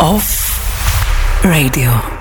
Off Radio.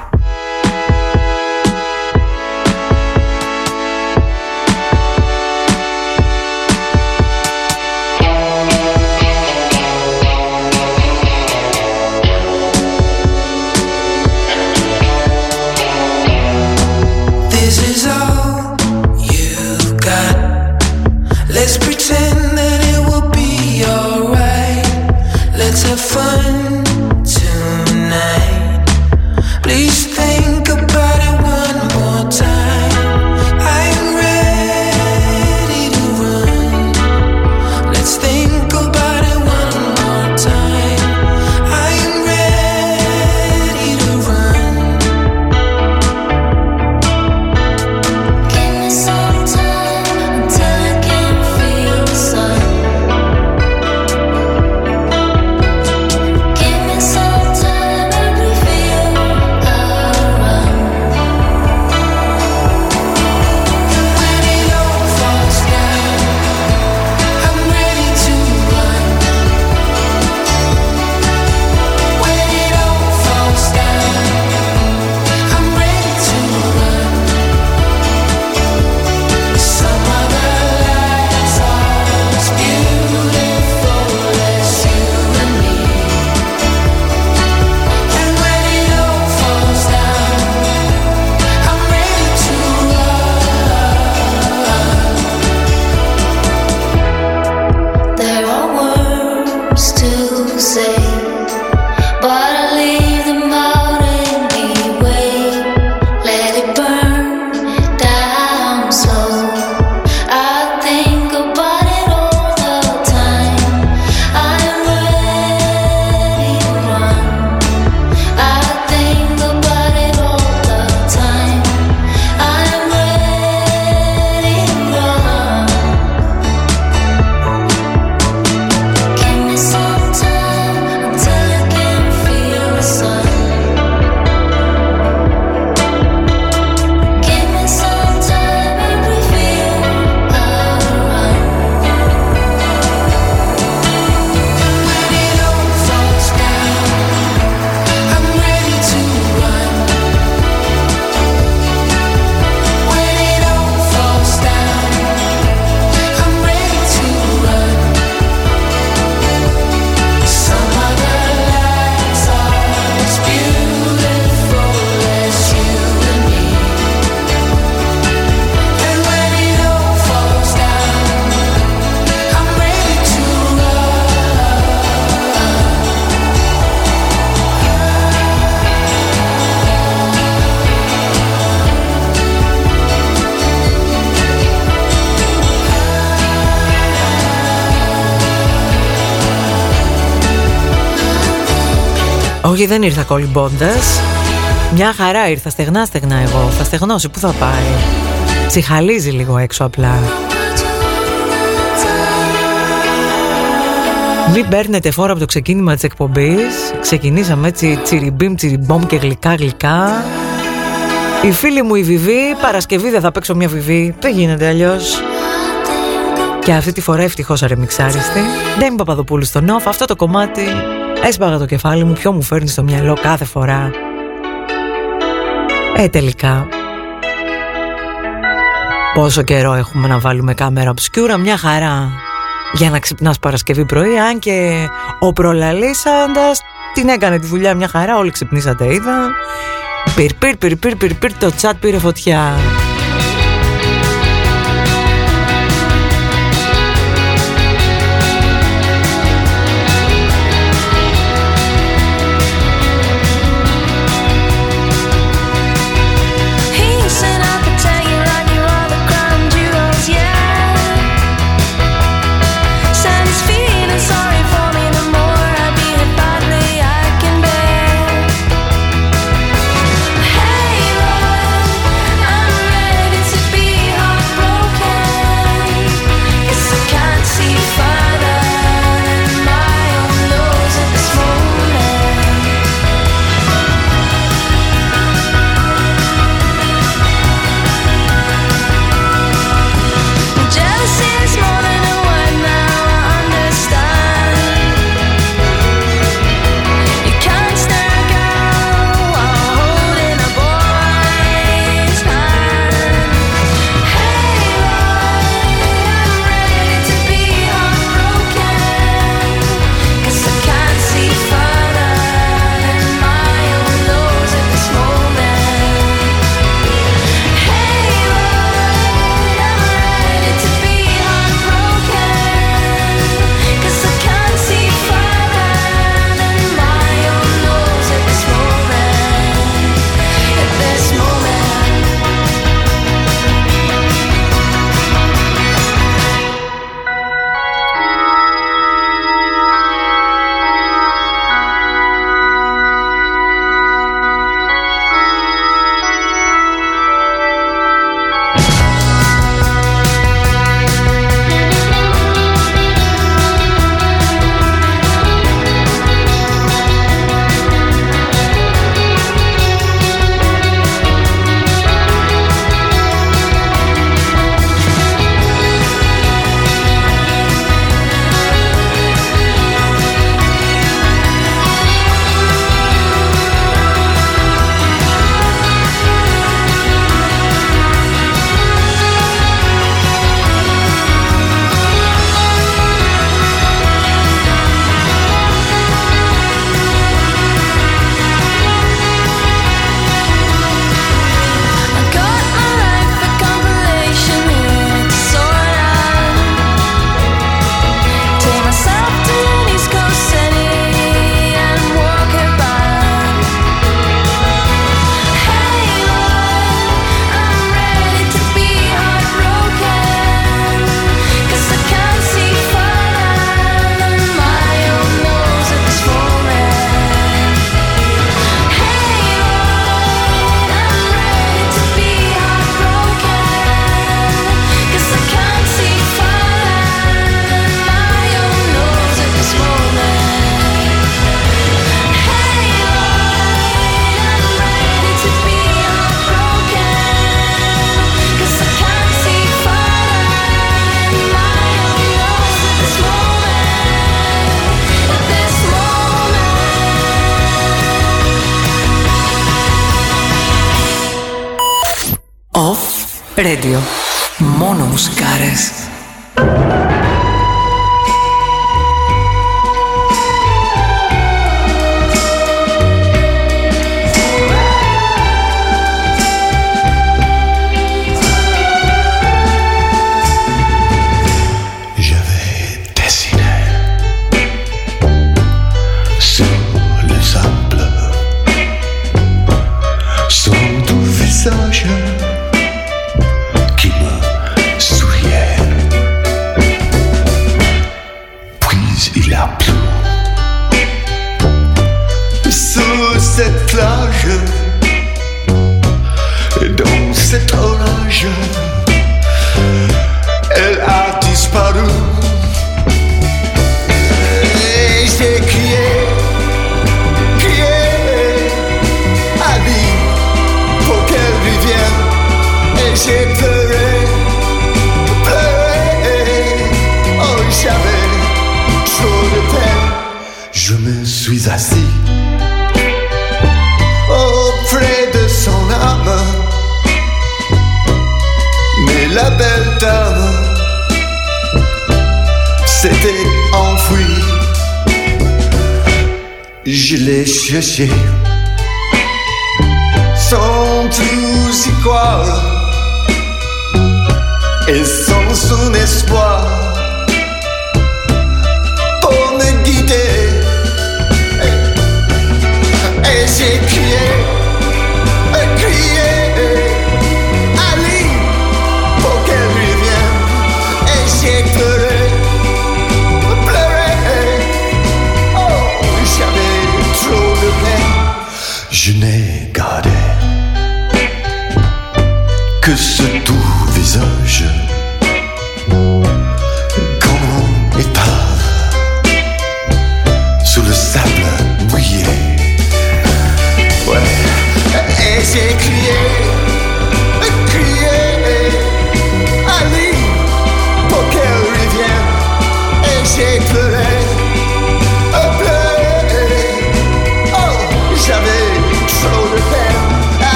Δεν ήρθα κολυμπώντας. Μια χαρά ήρθα στεγνά στεγνά εγώ. Θα στεγνώσει που θα πάει; Τσιχαλίζει λίγο έξω απλά. Μην παίρνετε φόρα από το ξεκίνημα της εκπομπής. Ξεκινήσαμε έτσι τσιριμπίμ τσιριμπόμ και γλυκά γλυκά. Η φίλη μου η Βιβί Παρασκευή δεν θα παίξω μια Βιβί. Δεν γίνεται αλλιώς. Και αυτή τη φορά ευτυχώς αρεμιξάριστη. Δεν είμαι Παπαδοπούλου στο νοφ Αυτό το κομμάτι Έσπαγα το κεφάλι μου, ποιο μου φέρνει στο μυαλό κάθε φορά. Ε, τελικά. Πόσο καιρό έχουμε να βάλουμε κάμερα obscura, μια χαρά για να ξυπνάς Παρασκευή πρωί, αν και ο προλαλήσαντας την έκανε τη δουλειά μια χαρά, όλοι ξυπνήσατε είδα. Πυρ, πυρ, πυρ, πυρ, πυρ, πυρ, το τσάτ πήρε φωτιά.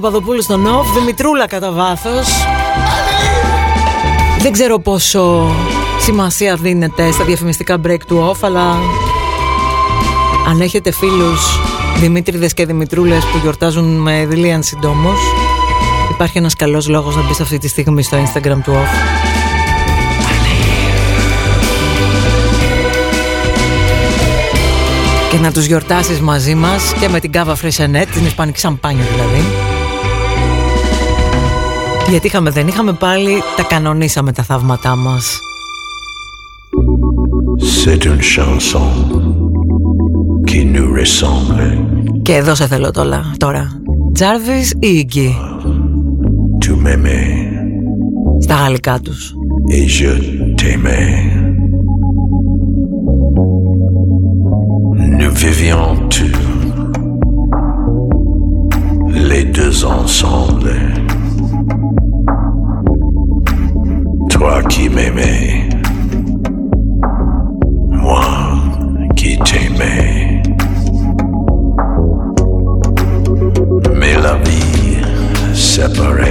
Παπαδοπούλου στο Νοφ, Δημητρούλα κατά βάθος. Δεν ξέρω πόσο σημασία δίνεται στα διαφημιστικά break του off, αλλά αν έχετε φίλους Δημήτριδες και Δημητρούλες που γιορτάζουν με δηλίαν συντόμως, υπάρχει ένας καλός λόγος να μπεις αυτή τη στιγμή στο Instagram του off. Και να τους γιορτάσεις μαζί μας και με την κάβα Φρεσενέτ, την ισπανική σαμπάνια δηλαδή. Γιατί είχαμε, δεν είχαμε πάλι, τα κανονίσαμε τα θαύματά μας. C'est une chanson qui nous ressemble. Και εδώ σε θέλω τώρα. τώρα. Τζάρβις ή Ίγκη; Tu m'aimais Στα γαλλικά τους. et je t'aimais. Nous vivions tous les deux ensemble. Toi qui m'aimais, moi qui t'aimais. Mais la vie séparait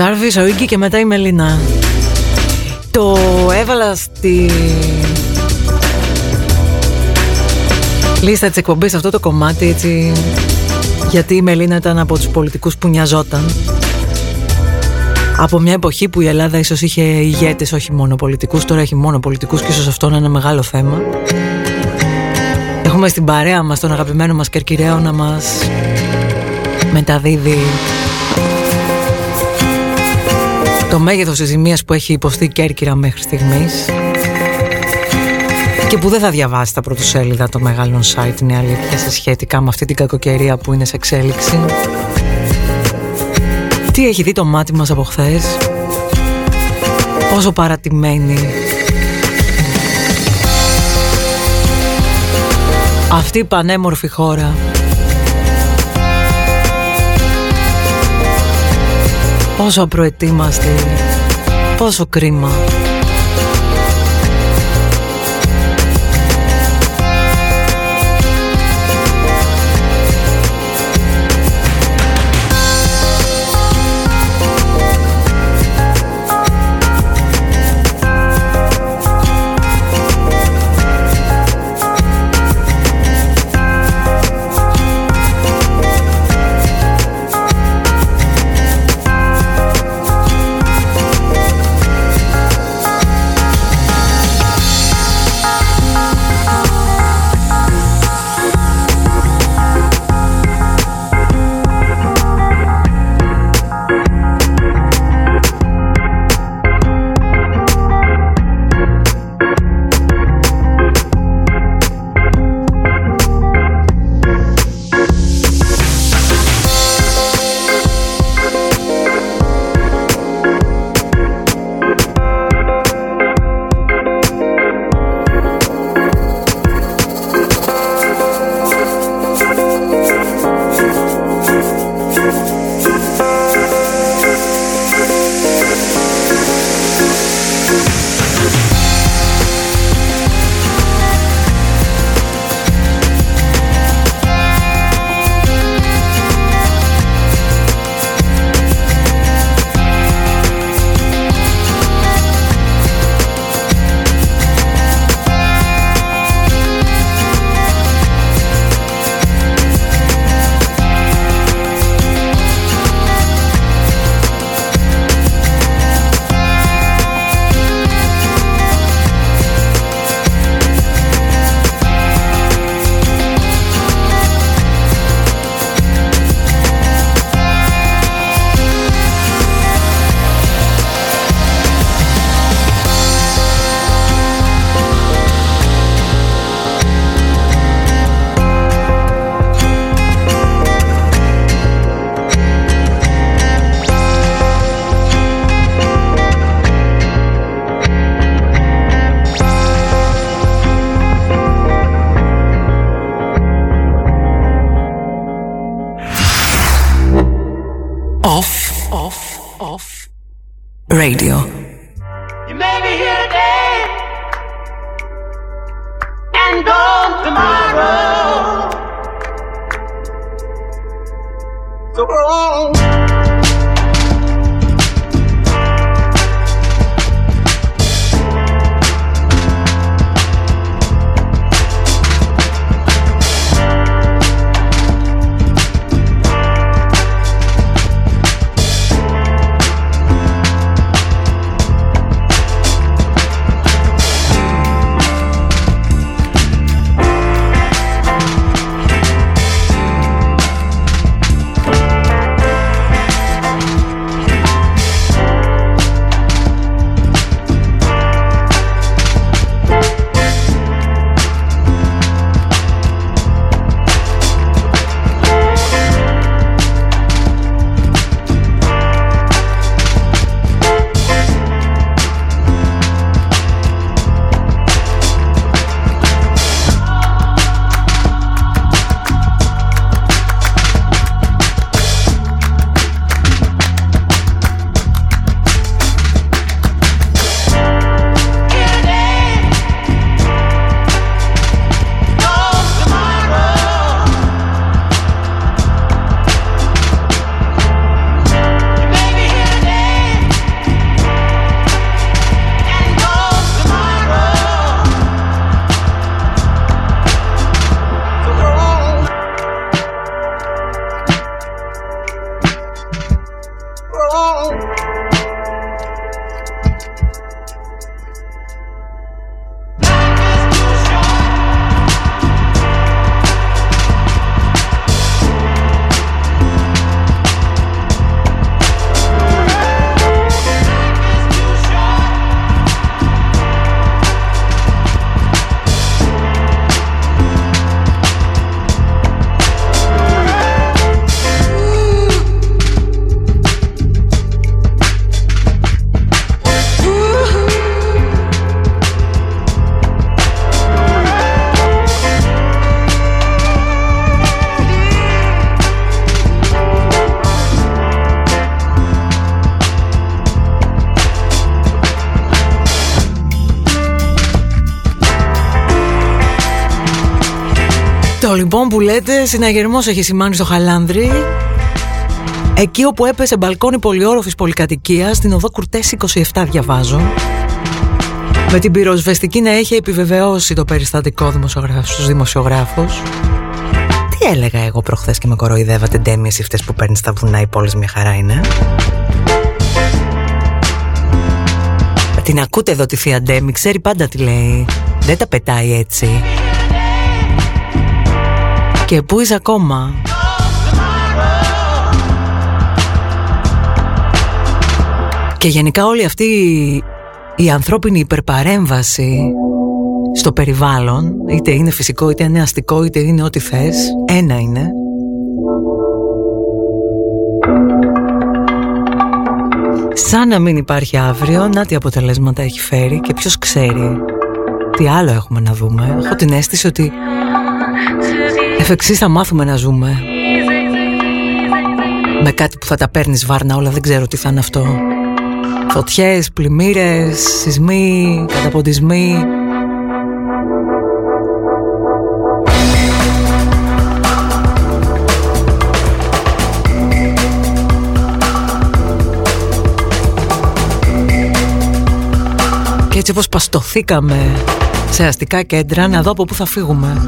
Τζάρβις, ο Ίγκη και μετά η Μελίνα. Το έβαλα στη λίστα της εκπομπής αυτό το κομμάτι έτσι γιατί η Μελίνα ήταν από τους πολιτικούς που νοιαζόταν από μια εποχή που η Ελλάδα ίσως είχε ηγέτες όχι μόνο πολιτικούς τώρα έχει μόνο πολιτικούς και ίσως αυτό είναι ένα μεγάλο θέμα έχουμε στην παρέα μας τον αγαπημένο μας Κερκυραίο να μας μεταδίδει το μέγεθος της ζημίας που έχει υποστεί η Κέρκυρα μέχρι στιγμής και που δεν θα διαβάσει τα πρωτοσέλιδα των μεγάλων site είναι αλήθεια σε σχετικά με αυτή την κακοκαιρία που είναι σε εξέλιξη. Τι έχει δει το μάτι μας από χθες; Πόσο παρατημένη. Αυτή η πανέμορφη χώρα Πόσο απροετοίμαστοι Πόσο κρίμα Το λοιπόν που λέτε συναγερμός έχει σημάνει στο Χαλάνδρι Εκεί όπου έπεσε μπαλκόνι πολυόροφης πολυκατοικίας Στην οδό Κουρτές 27 διαβάζω. Με την πυροσβεστική να έχει επιβεβαιώσει το περιστατικό στους δημοσιογράφους. Τι έλεγα εγώ προχθές και με κοροϊδεύατε ντέμιες αυτές που παίρνεις στα βουνά οι πόλεις μια χαρά είναι; Την ακούτε εδώ τη θεία Ντέμι, ξέρει πάντα τι λέει. Δεν τα πετάει έτσι Και πού είσαι ακόμα Και γενικά όλη αυτή η ανθρώπινη υπερπαρέμβαση στο περιβάλλον, είτε είναι φυσικό, είτε είναι αστικό, είτε είναι ό,τι θες, ένα είναι. Σαν να μην υπάρχει αύριο, να τι αποτελέσματα έχει φέρει και ποιος ξέρει τι άλλο έχουμε να δούμε. Έχω την αίσθηση ότι εφ' εξής θα μάθουμε να ζούμε. Με κάτι που θα τα παίρνεις βάρνα όλα, δεν ξέρω τι θα είναι αυτό. Φωτιές, πλημμύρες, σεισμοί, καταποντισμοί Και έτσι όπως παστοθήκαμε σε αστικά κέντρα να δω από πού θα φύγουμε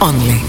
only.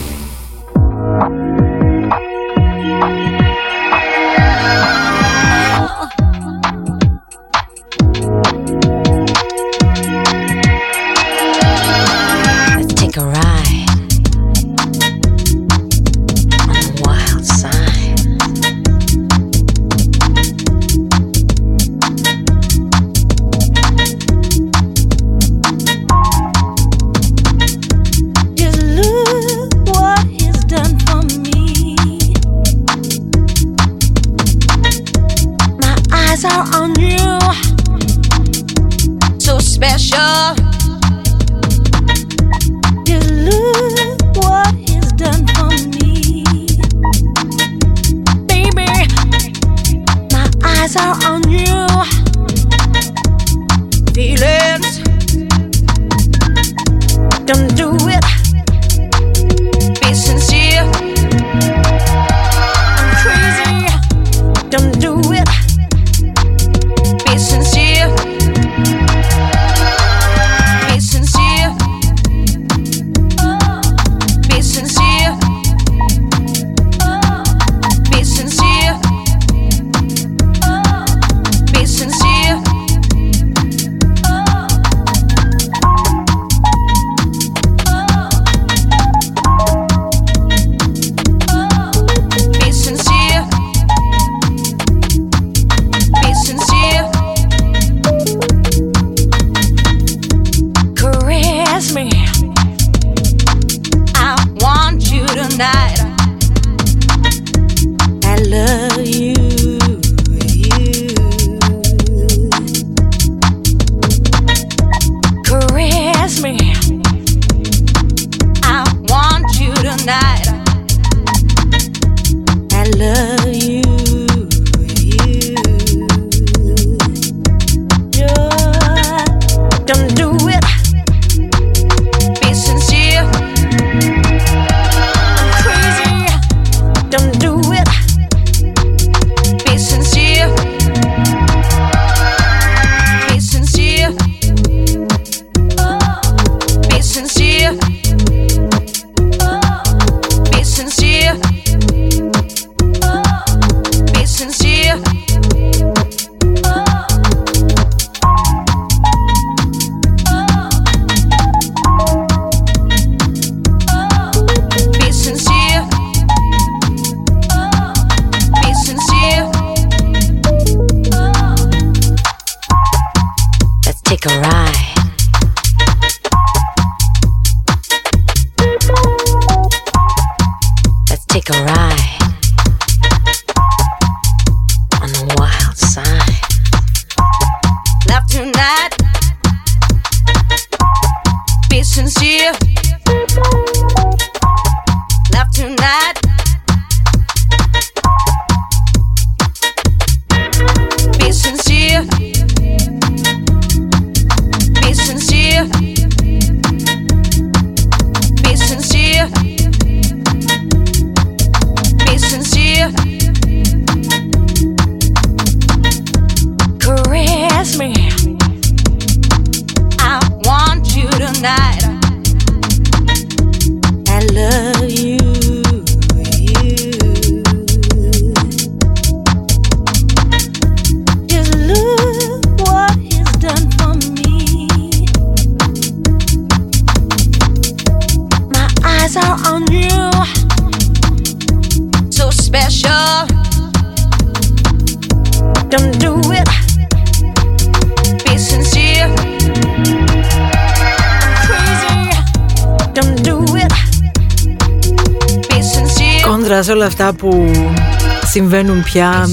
Συμβαίνουν πια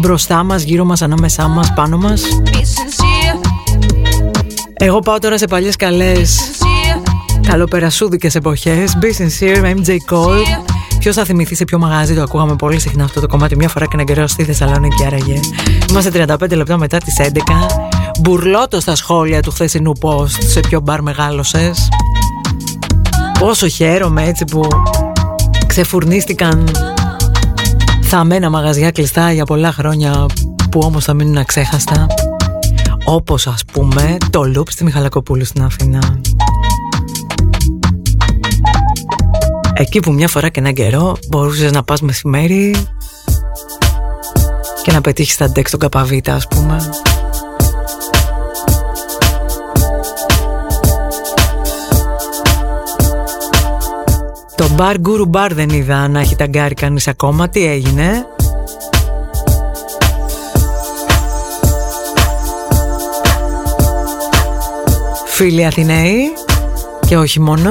μπροστά μας, γύρω μας, ανάμεσά μας, πάνω μας. Εγώ πάω τώρα σε παλιές καλές καλοπερασούδικες εποχές. Be sincere με MJ Cole. Ποιος θα θυμηθείς σε ποιο μαγάζι το ακούγαμε πολύ συχνά αυτό το κομμάτι; Μια φορά και έναν καιρό στη Θεσσαλονίκη άραγε. Είμαστε 35 λεπτά μετά τις 11. Μπουρλότο στα σχόλια του χθεσινού post σε ποιο μπαρ μεγάλωσες. Πόσο χαίρομαι έτσι που ξεφουρνίστηκαν θαμμένα μαγαζιά κλειστά για πολλά χρόνια που όμως θα μείνουν αξέχαστα. Όπως ας πούμε το Loop στη Μιχαλακοπούλου στην Αθήνα. Εκεί που μια φορά και έναν καιρό μπορούσες να πας μεσημέρι και να πετύχεις τα ντεξ στον Καπαβίτα ας πούμε μπαρ γκουρου μπαρ δεν είδα να έχει ταγκάρει κανείς ακόμα. Τι έγινε; Φίλοι Αθηναίοι και όχι μόνο.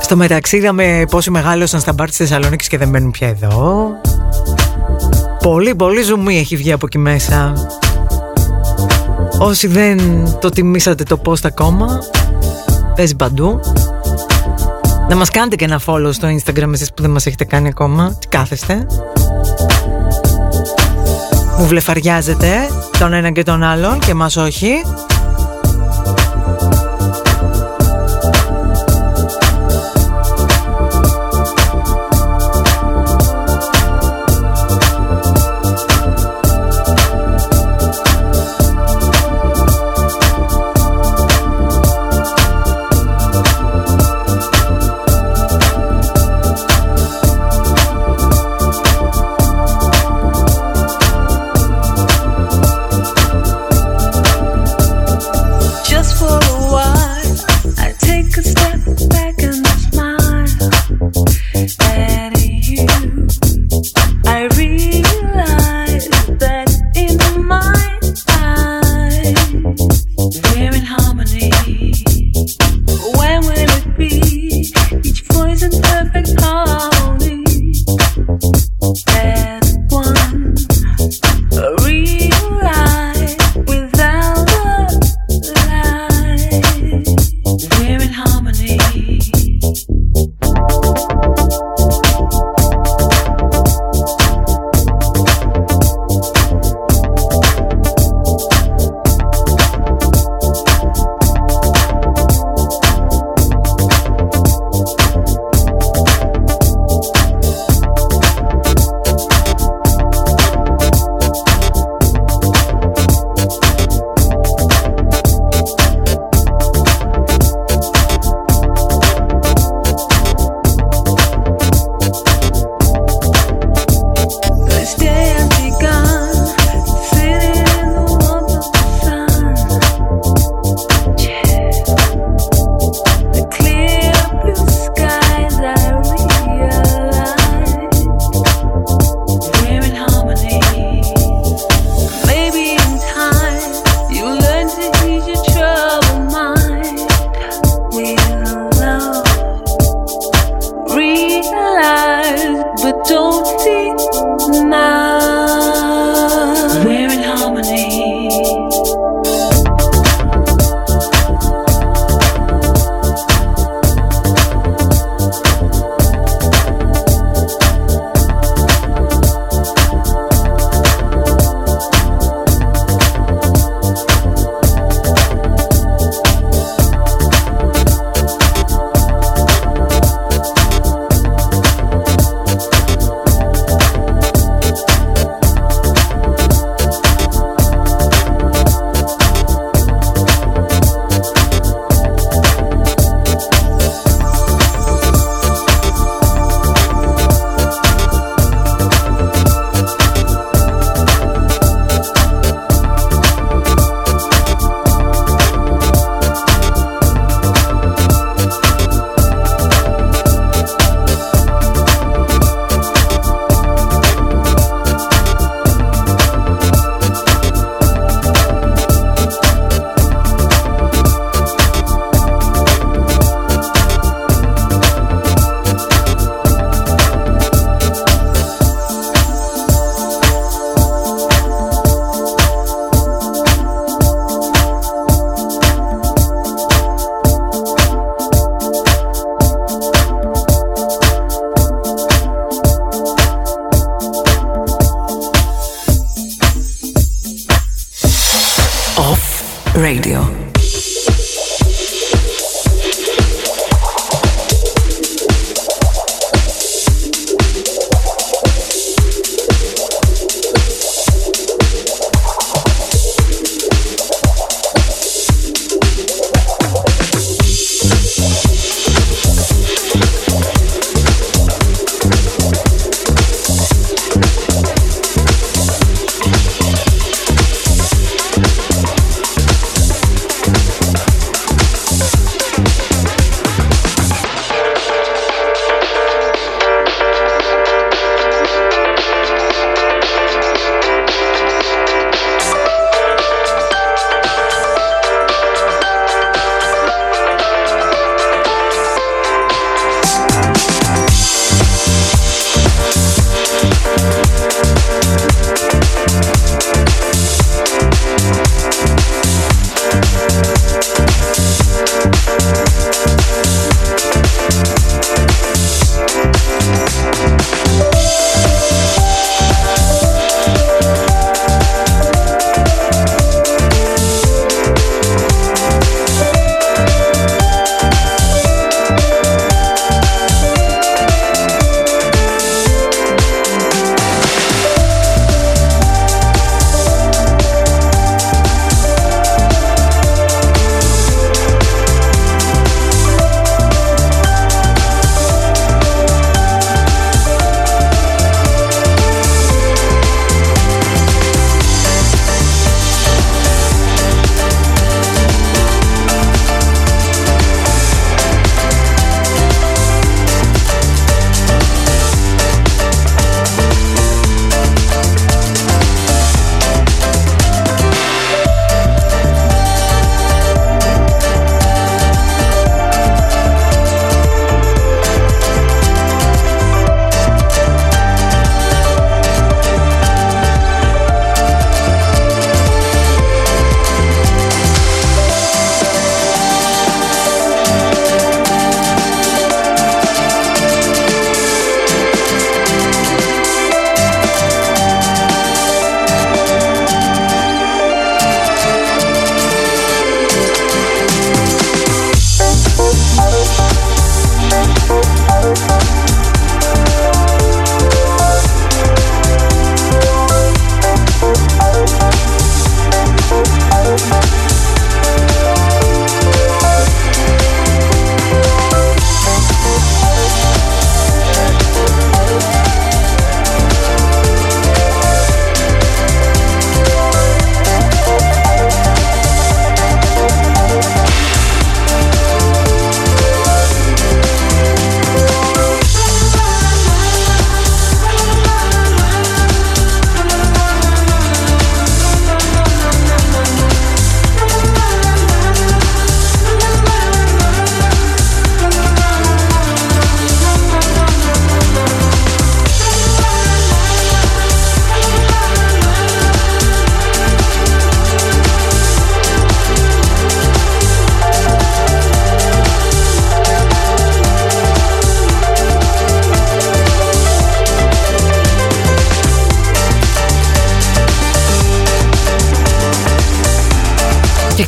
Στο μεταξύ είδαμε πόσοι μεγάλωσαν στα μπαρ της Θεσσαλονίκης και δεν μένουν πια εδώ. Πολύ πολύ ζουμί έχει βγει από εκεί μέσα. Όσοι δεν το τιμήσατε το post ακόμα, παίζει παντού. Να μας κάνετε και ένα follow στο Instagram εσείς που δεν μας έχετε κάνει ακόμα. Τι κάθεστε. Μου βλεφαριάζετε τον ένα και τον άλλον και μας όχι.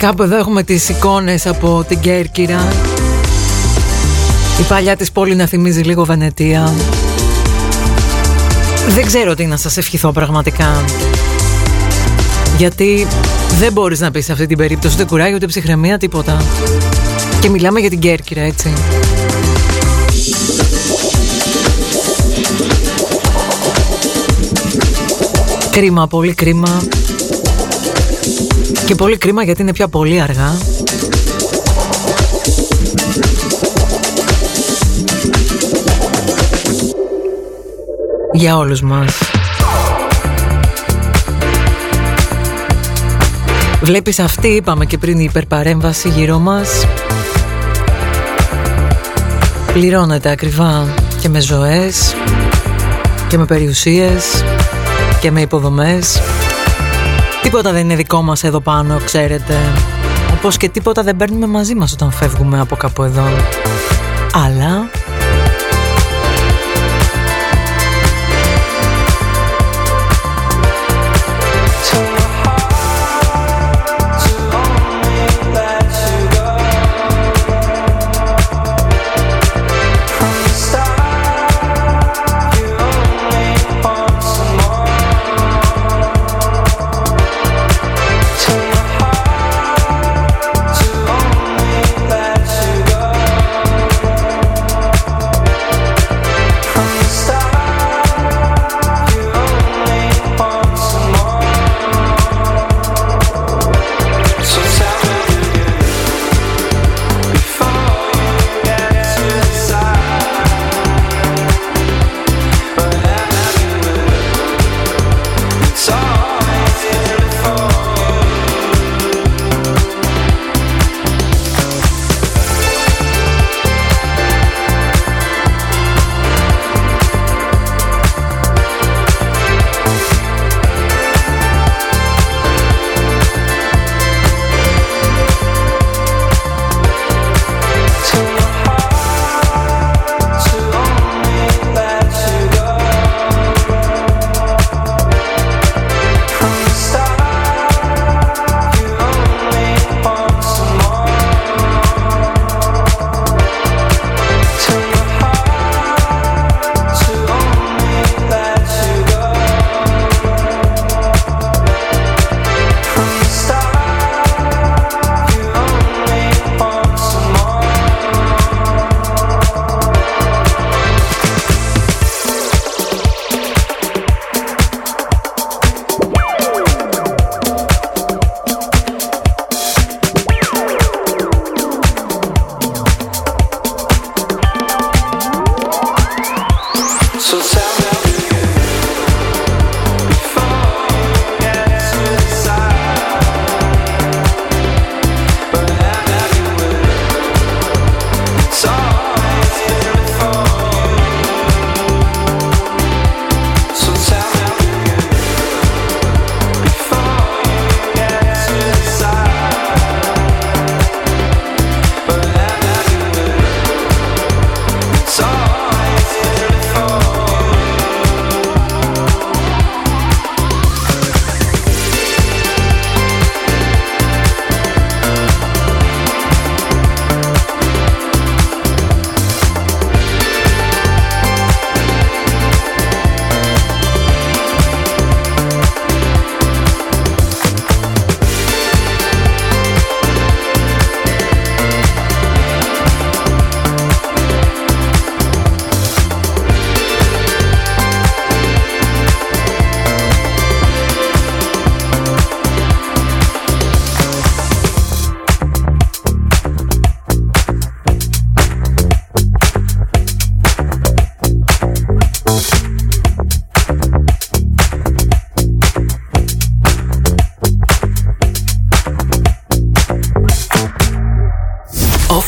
Κάπου εδώ έχουμε τις εικόνες από την Κέρκυρα. Η παλιά της πόλη να θυμίζει λίγο Βενετία. Δεν ξέρω τι να σας ευχηθώ πραγματικά. Γιατί δεν μπορείς να πεις σε αυτή την περίπτωση ούτε κουράγιο ούτε ψυχραιμία τίποτα. Και μιλάμε για την Κέρκυρα έτσι. Κρίμα, πολύ κρίμα και πολύ κρίμα γιατί είναι πια πολύ αργά. Για όλους μας. Βλέπεις αυτή είπαμε και πριν η υπερπαρέμβαση γύρω μας. Πληρώνεται ακριβά και με ζωές και με περιουσίες και με υποδομές Τίποτα δεν είναι δικό μας εδώ πάνω, ξέρετε. Όπως και τίποτα δεν παίρνουμε μαζί μας όταν φεύγουμε από κάπου εδώ. Αλλά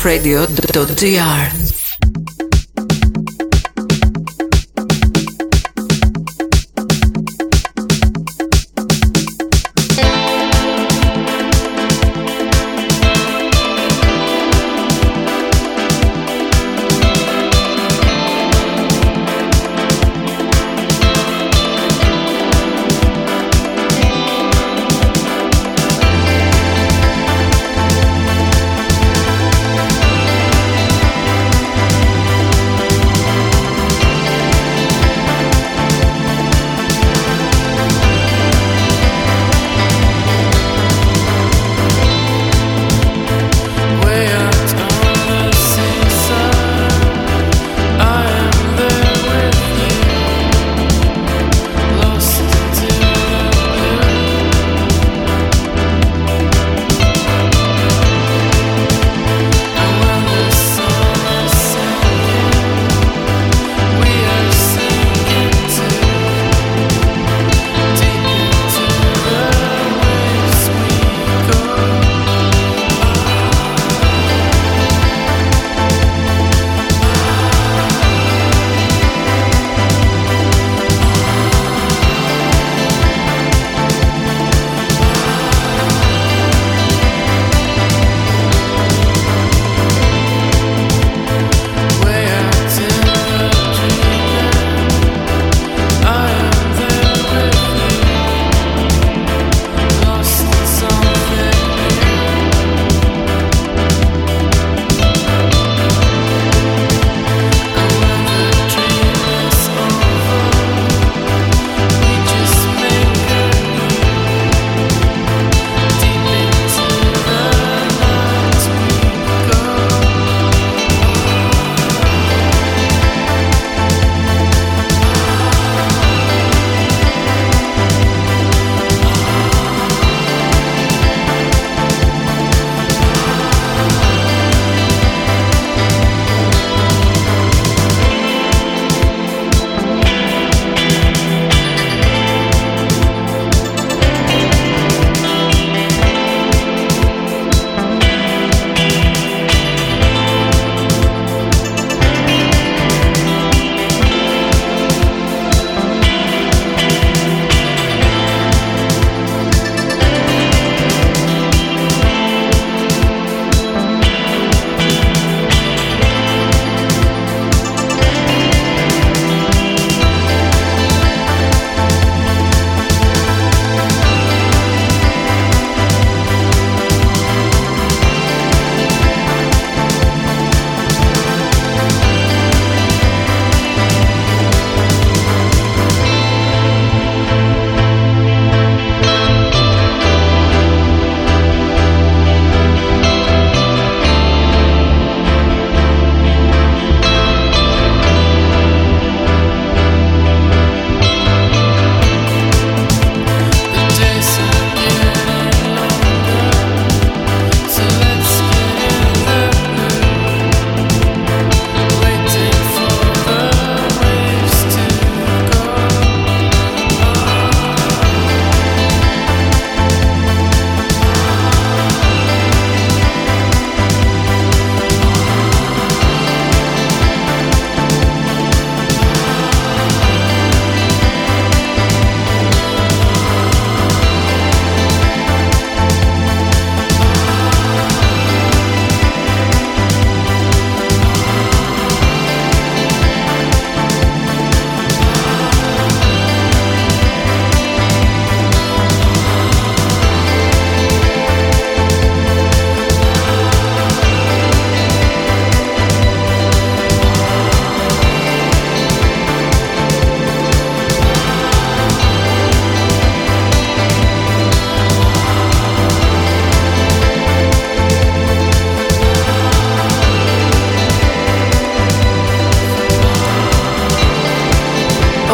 radio.dr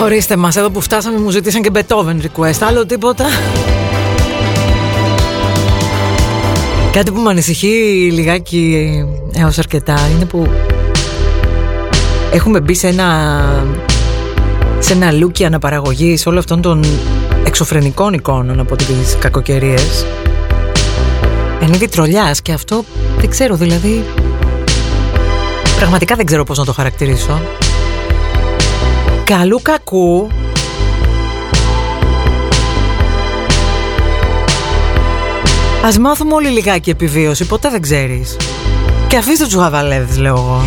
Ορίστε μας, εδώ που φτάσαμε μου ζητήσαν και Beethoven request, άλλο τίποτα; Κάτι που με ανησυχεί λιγάκι έως αρκετά είναι που έχουμε μπει σε ένα, σε ένα λούκι αναπαραγωγής όλων αυτών των εξωφρενικών εικόνων από τις κακοκαιρίες. Εν είδη τρολιάς και αυτό δεν ξέρω δηλαδή Πραγματικά δεν ξέρω πώς να το χαρακτηρίσω Καλού κακού. Ας μάθουμε όλοι λιγάκι επιβίωση, ποτέ δεν ξέρεις. Και αφήστε τους χαβαλέδες λέω εγώ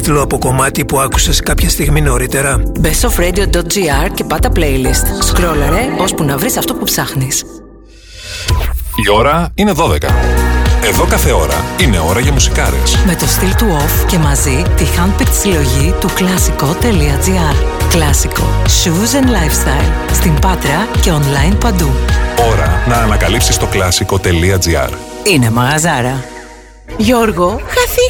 τίτλο από κομμάτι που άκουσες κάποια στιγμή νωρίτερα. bestofradio.gr και πάτα playlist. Σκρόλαρε ώσπου να βρεις αυτό που ψάχνεις. Η ώρα είναι 12. Εδώ κάθε ώρα είναι ώρα για μουσικάρες. Με το στυλ του off και μαζί τη handpicked συλλογή του κλασικό.gr. Κλασικό. Shoes and lifestyle. Στην Πάτρα και online παντού. Ώρα να ανακαλύψεις το κλασικό.gr. Είναι μαγαζάρα. Γιώργο,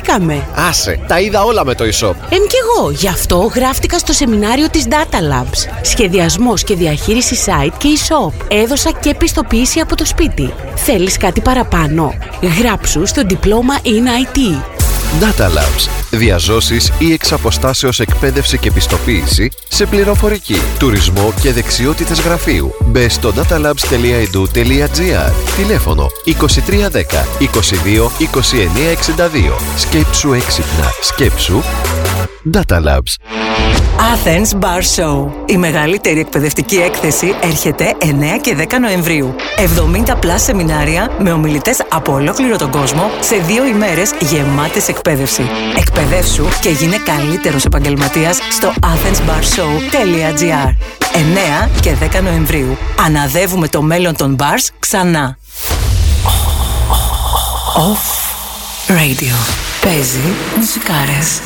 χαθήκαμε. Άσε, τα είδα όλα με το e-shop. Εν κι εγώ, γι' αυτό γράφτηκα στο σεμινάριο της Data Labs. Σχεδιασμός και διαχείριση site και e-shop. Έδωσα και πιστοποίηση από το σπίτι. Θέλεις κάτι παραπάνω; Γράψου στο διπλώμα in IT. Data Labs. Διαζώσεις ή εξ αποστάσεως εκπαίδευση και πιστοποίηση σε πληροφορική, τουρισμό και δεξιότητες γραφείου. Μπε στο datalabs.edu.gr Τηλέφωνο 2310 22 2962 Σκέψου έξυπνα. Σκέψου Data Labs. Athens Bar Show. Η μεγαλύτερη εκπαιδευτική έκθεση έρχεται 9 και 10 Νοεμβρίου. 70 πλάς σεμινάρια με ομιλητές από ολόκληρο τον κόσμο σε δύο ημέρες γεμάτες εκπαίδευση. Εκπαιδεύσου και γίνε καλύτερος επαγγελματίας στο athensbarshow.gr 9 και 10 Νοεμβρίου. Αναδεύουμε το μέλλον των bars ξανά. Off Radio. Παίζει μουσικάρες.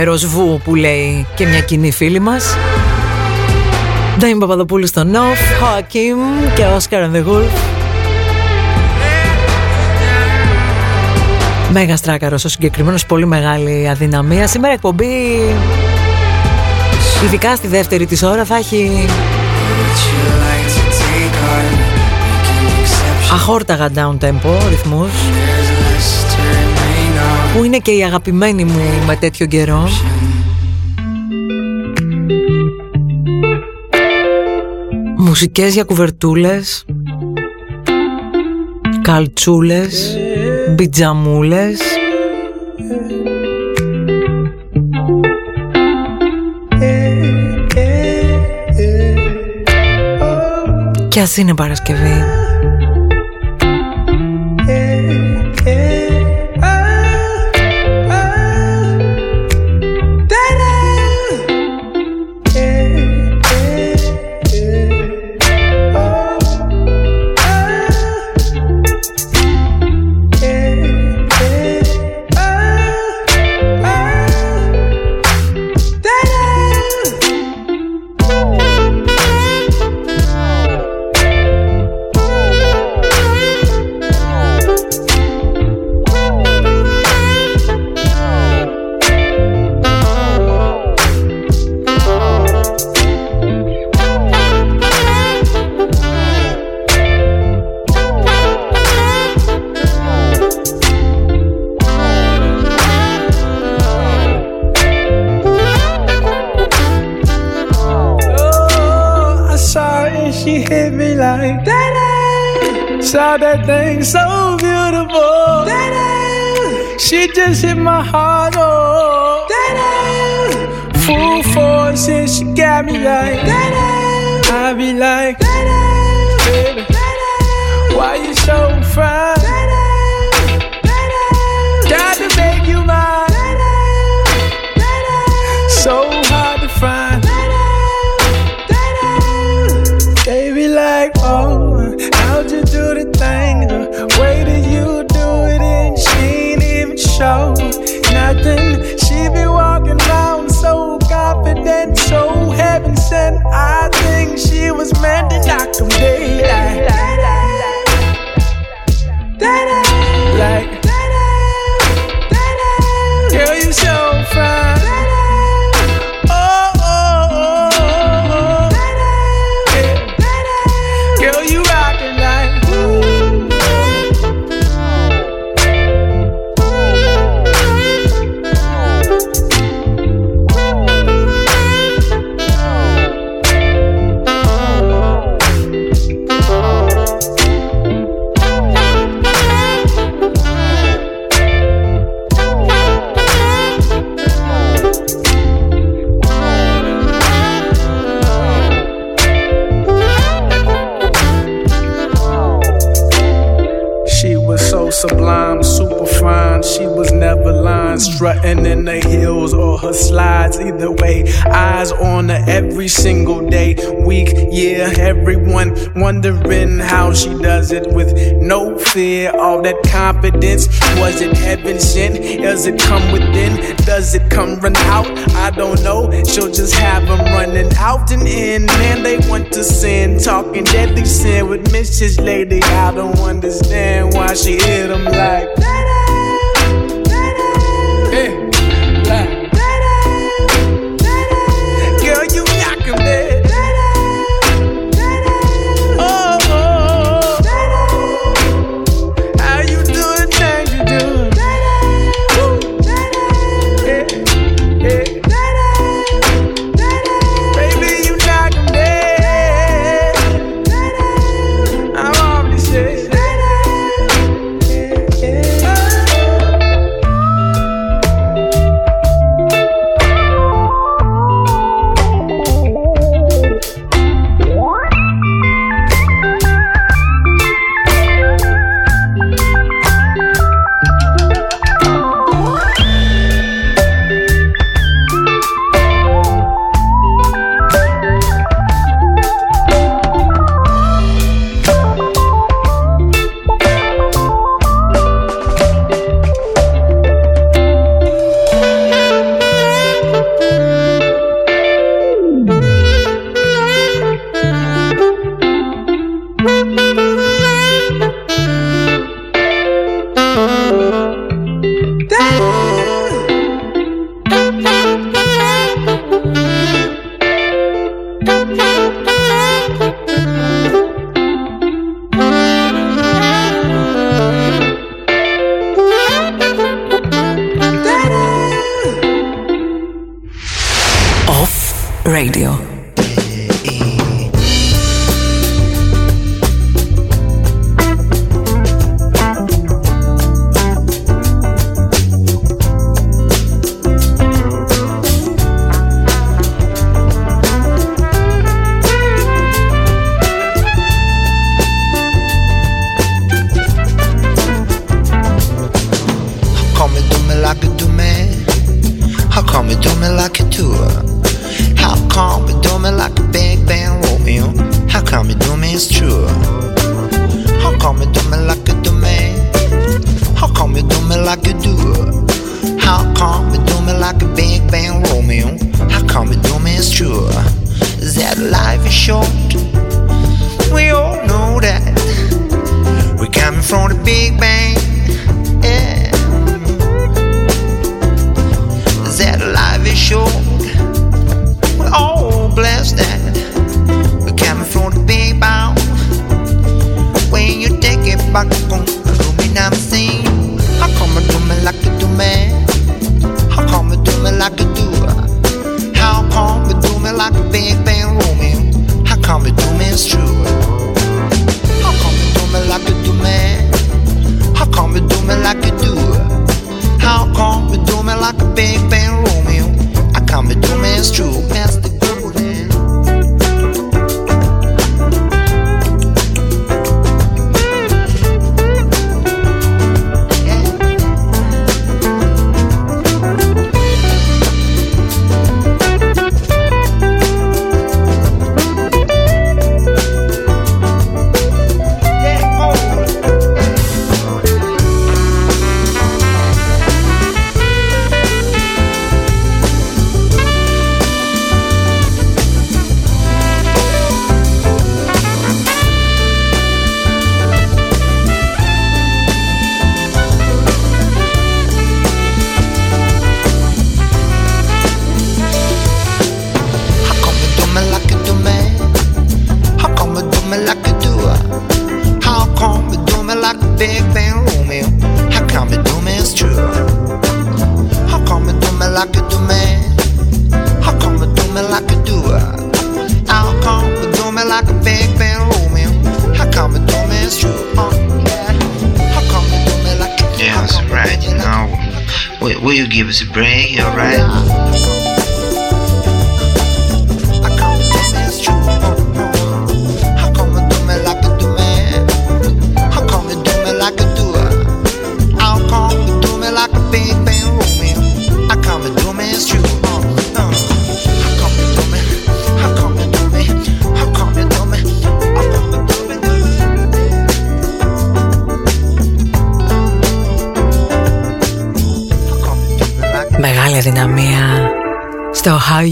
Είμαστε με Ροσβού που λέει και μια κοινή φίλη μας. Ντάιμ Παπαδοπούλου στο Νοφ, Χοακίμ και Όσκαρ and the Wolf. Μέγα στράκαρος ο συγκεκριμένος, πολύ μεγάλη αδυναμία. Σήμερα εκπομπή, ειδικά στη δεύτερη της ώρα, θα έχει. Αχόρταγα down tempo ρυθμούς που είναι και η αγαπημένη μου με τέτοιο καιρό; Μουσικές για κουβερτούλες Καλτσούλες Μπιτζαμούλες. Κι ας είναι Παρασκευή just hit my heart, oh. Full force, and she got me like. I be like, baby, why you so fine? Heaven. I think she was meant to knock them daylight. Like, every single day, week, year. Everyone wondering how she does it with no fear. All that confidence. Was it heaven sent? Does it come within? Does it come run out? I don't know. She'll just have them running out and in. Man, they want to sin, talking deadly sin with Mrs. Lady. I don't understand why she hit them like. Hey,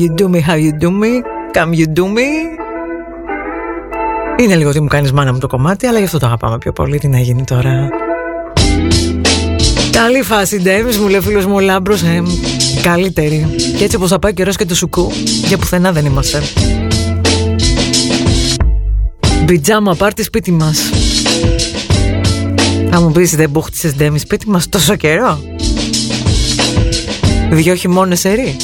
you do me, how you do me, come you do me. Είναι λίγο ότι μου κάνεις μάνα μου το κομμάτι, αλλά γι' αυτό το αγαπάμε πιο πολύ. Τι να γίνει τώρα. Καλή φάση, Ντέμις, μου λέει ο φίλος μου ο Λάμπρος, ε, καλύτερη. Και έτσι όπως θα πάει καιρός και το σουκού, για πουθενά δεν είμαστε. Μπιτζάμα, πάρτι σπίτι μας. Θα μου πεις δεν μπούχτισες Ντέμις σπίτι μας τόσο καιρό. Δυο χειμώνες ερή.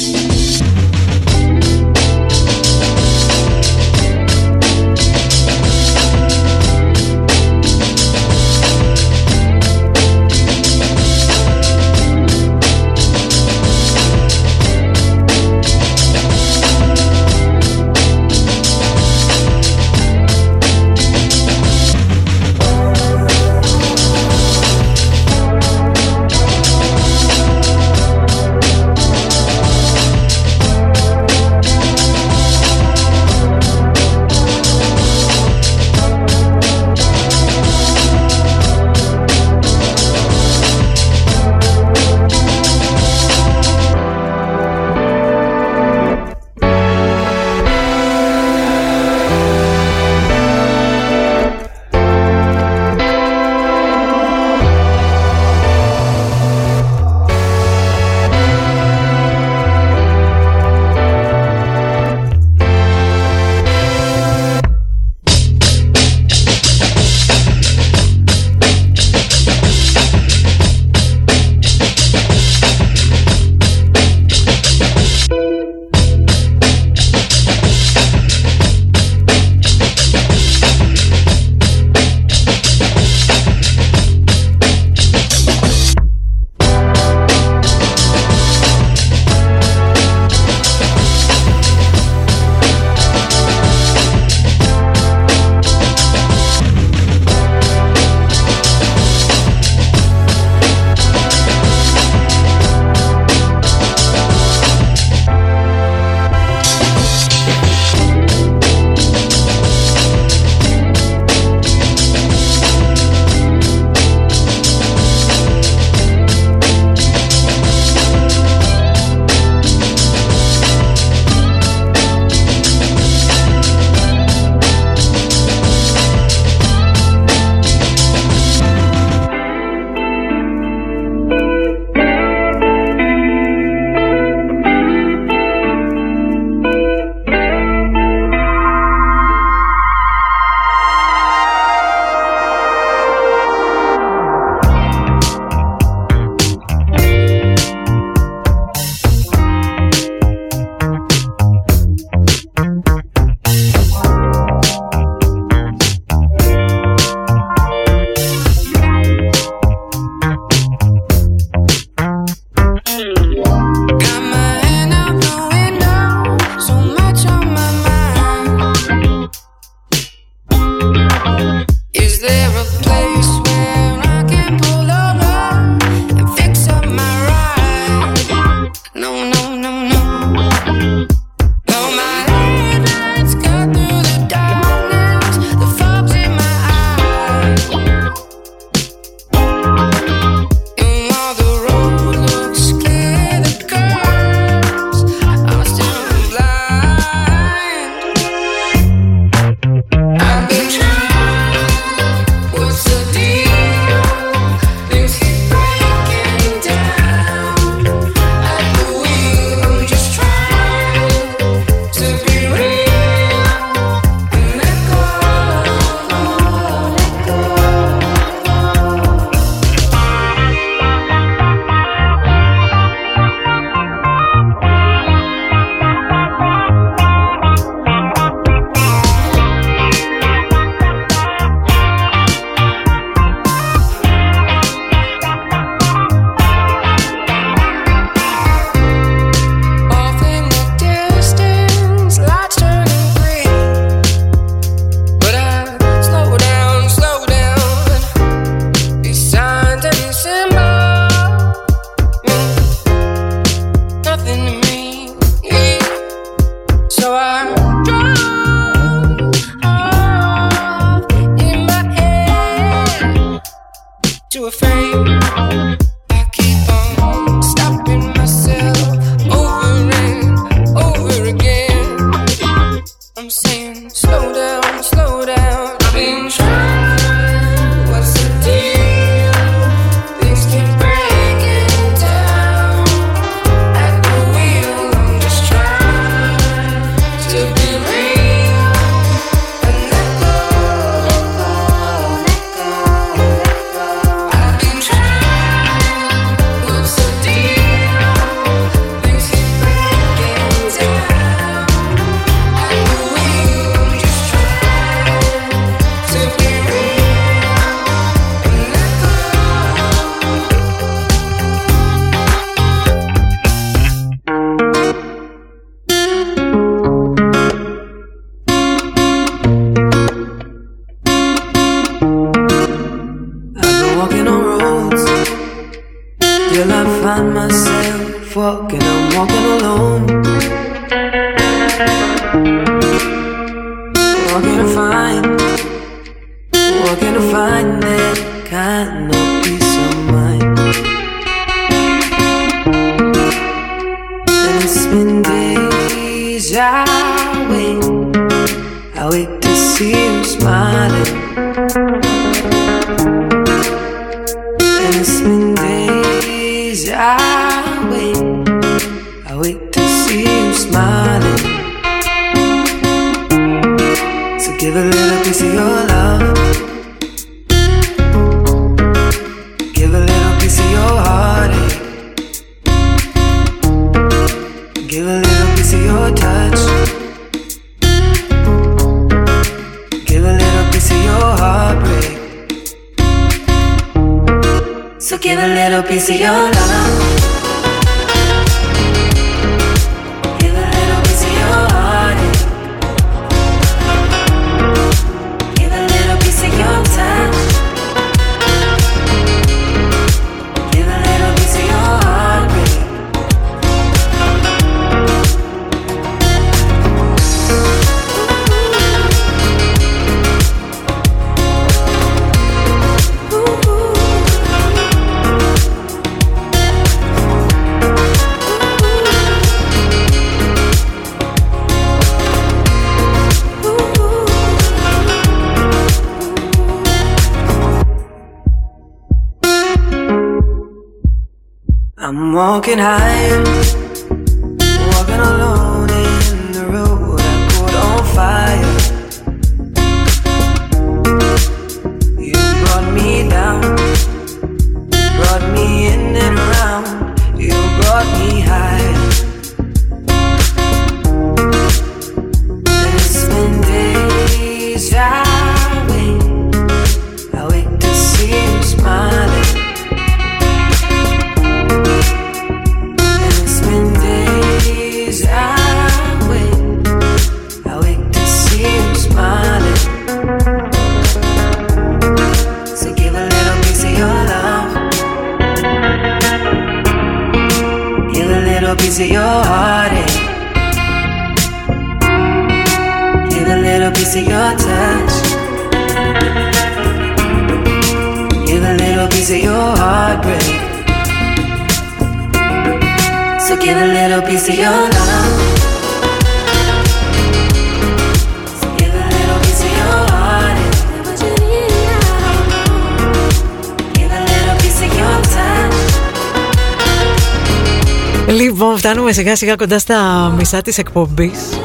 Σιγά σιγά κοντά στα μισά της εκπομπής.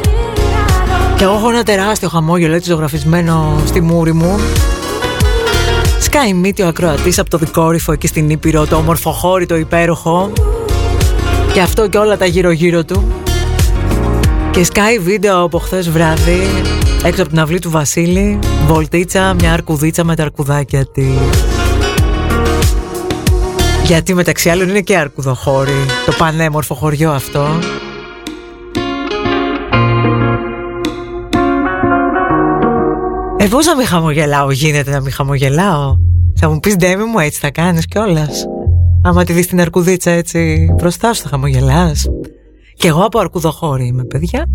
Και εγώ έχω ένα τεράστιο χαμόγελο έτσι ζωγραφισμένο στη μούρη μου. Σκάει μύτη ο ακροατής από το δικόρυφο εκεί στην Ήπειρο Το όμορφο χώρι, το υπέροχο. Και αυτό και όλα τα γύρω γύρω του. Και σκάει βίντεο από χθες βράδυ Έξω από την αυλή του Βασίλη. Βολτίτσα, μια αρκουδίτσα με τα αρκουδάκια της γιατί μεταξύ άλλων είναι και αρκουδοχώρι Το πανέμορφο χωριό αυτό. Ε, πώς να μην χαμογελάω γίνεται να μην χαμογελάω. Θα μου πεις Ντέμι μου έτσι θα κάνεις κιόλας Άμα τη δεις την αρκουδίτσα έτσι μπροστά σου θα χαμογελάς. Κι εγώ από αρκουδοχώρι είμαι παιδιά.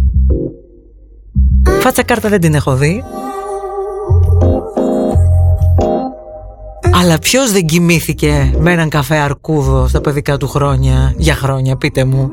Φάτσα κάρτα δεν την έχω δει Αλλά ποιος δεν κοιμήθηκε με έναν καφέ αρκούδο στα παιδικά του χρόνια Για χρόνια πείτε μου;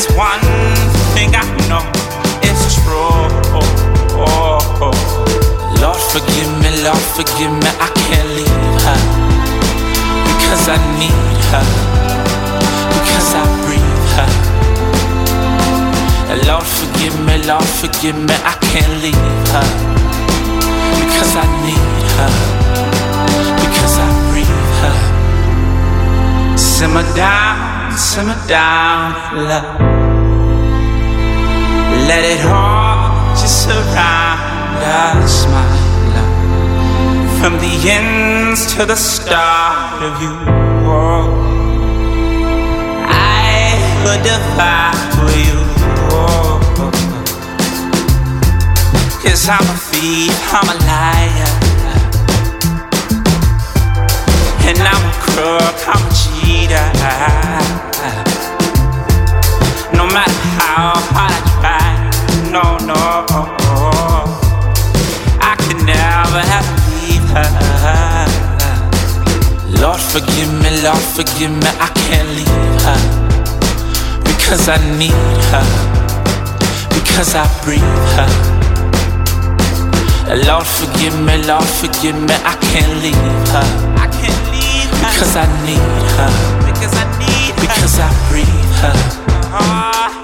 that's one thing I know is true. Lord, forgive me, Lord, forgive me. I can't leave her because I need her, because I breathe her. Lord, forgive me, Lord, forgive me. I can't leave her because I need her, because I breathe her. Simmer down, simmer down, love. Let it all just surround us, my love. From the ends to the start of you. Oh, I would defy for you. Cause I'm a thief, I'm a liar. And I'm a crook, I'm a cheater. No matter how hard I try, no, no. I could never have leave her. Lord, forgive me, Lord, forgive me, I can't leave her. Because I need her, because I breathe her. Lord, forgive me, Lord, forgive me, I can't leave her. I can't leave her. Because I need her. Because I need her. Because I breathe her. Ah.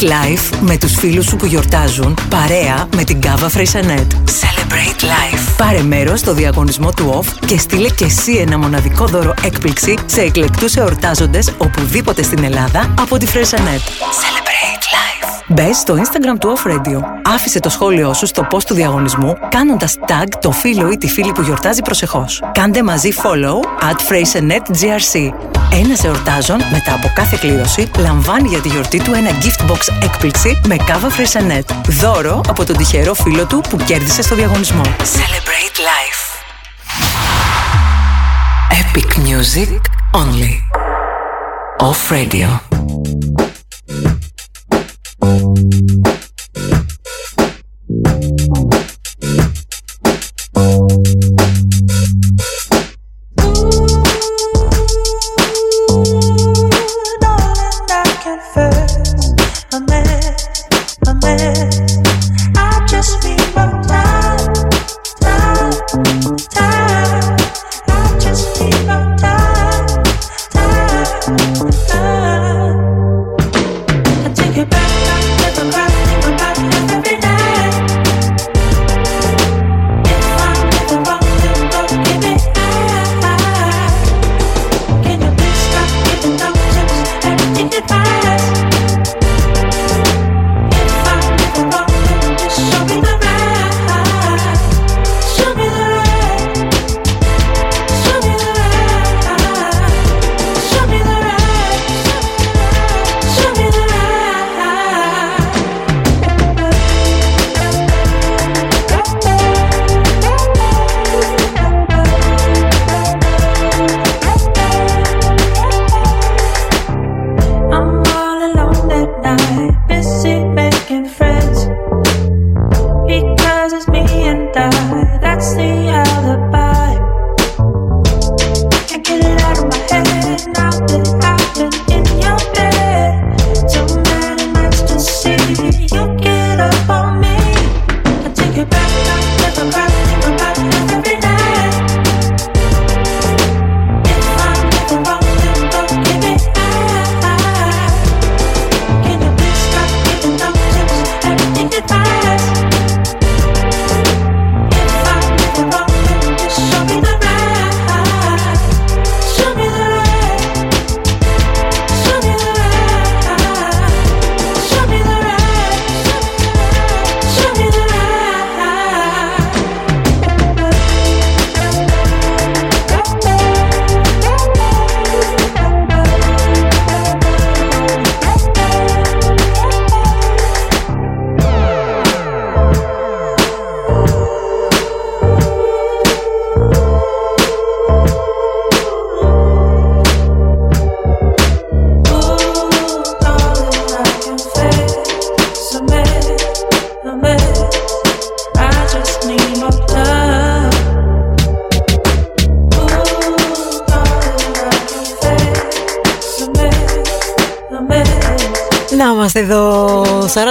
Celebrate Life με τους φίλους σου που γιορτάζουν παρέα με την Κάβα Freixenet. Celebrate Life. Πάρε μέρος στο διαγωνισμό του OFF και στείλε και εσύ ένα μοναδικό δώρο έκπληξη σε εκλεκτούς εορτάζοντες οπουδήποτε στην Ελλάδα από τη Freixenet. Celebrate Life. Μπες στο Instagram του Off Radio. Άφησε το σχόλιο σου στο post του διαγωνισμού κάνοντας tag το φίλο ή τη φίλη που γιορτάζει προσεχώς. Κάντε μαζί follow at FreixenetGR. Ένας εορτάζων μετά από κάθε κλήρωση λαμβάνει για τη γιορτή του ένα gift box έκπληξη με κάβα Fraisenet. Δώρο από τον τυχερό φίλο του που κέρδισε στο διαγωνισμό. Celebrate life. Epic music only. Off Radio. Thank you.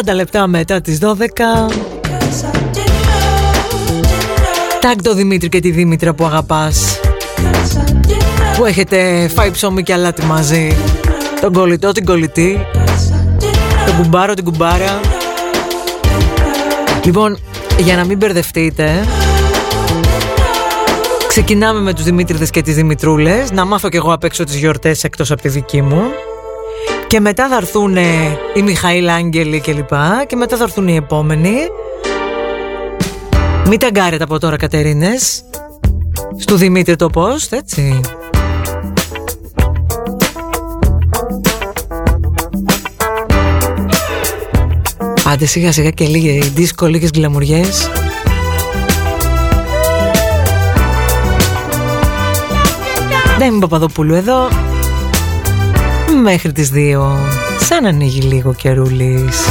40 λεπτά μετά τις 12 Τάκ το Δημήτρη και τη Δήμητρα που αγαπάς. Που έχετε φάει ψωμί και αλάτι μαζί. Τον κολλητό, την κολλητή. Τον κουμπάρο, την κουμπάρα. Λοιπόν, για να μην μπερδευτείτε Ξεκινάμε με τους Δημήτριδες και τις Δημητρούλες. Να μάθω κι εγώ απ' έξω τις γιορτές εκτός από τη δική μου και μετά θα έρθουν οι Μιχαήλ Άγγελοι και λοιπά Και μετά θα έρθουν οι επόμενοι. Μην ταγκάρετε από τώρα Κατερίνες. Στου Δημήτρη το post έτσι. Άντε σιγά σιγά και λίγες δίσκο, λίγες γκλαμουριές Δεν είμαι Παπαδοπούλου εδώ Μέχρι τις 2 Σαν να ανοίγει λίγο καιρούλης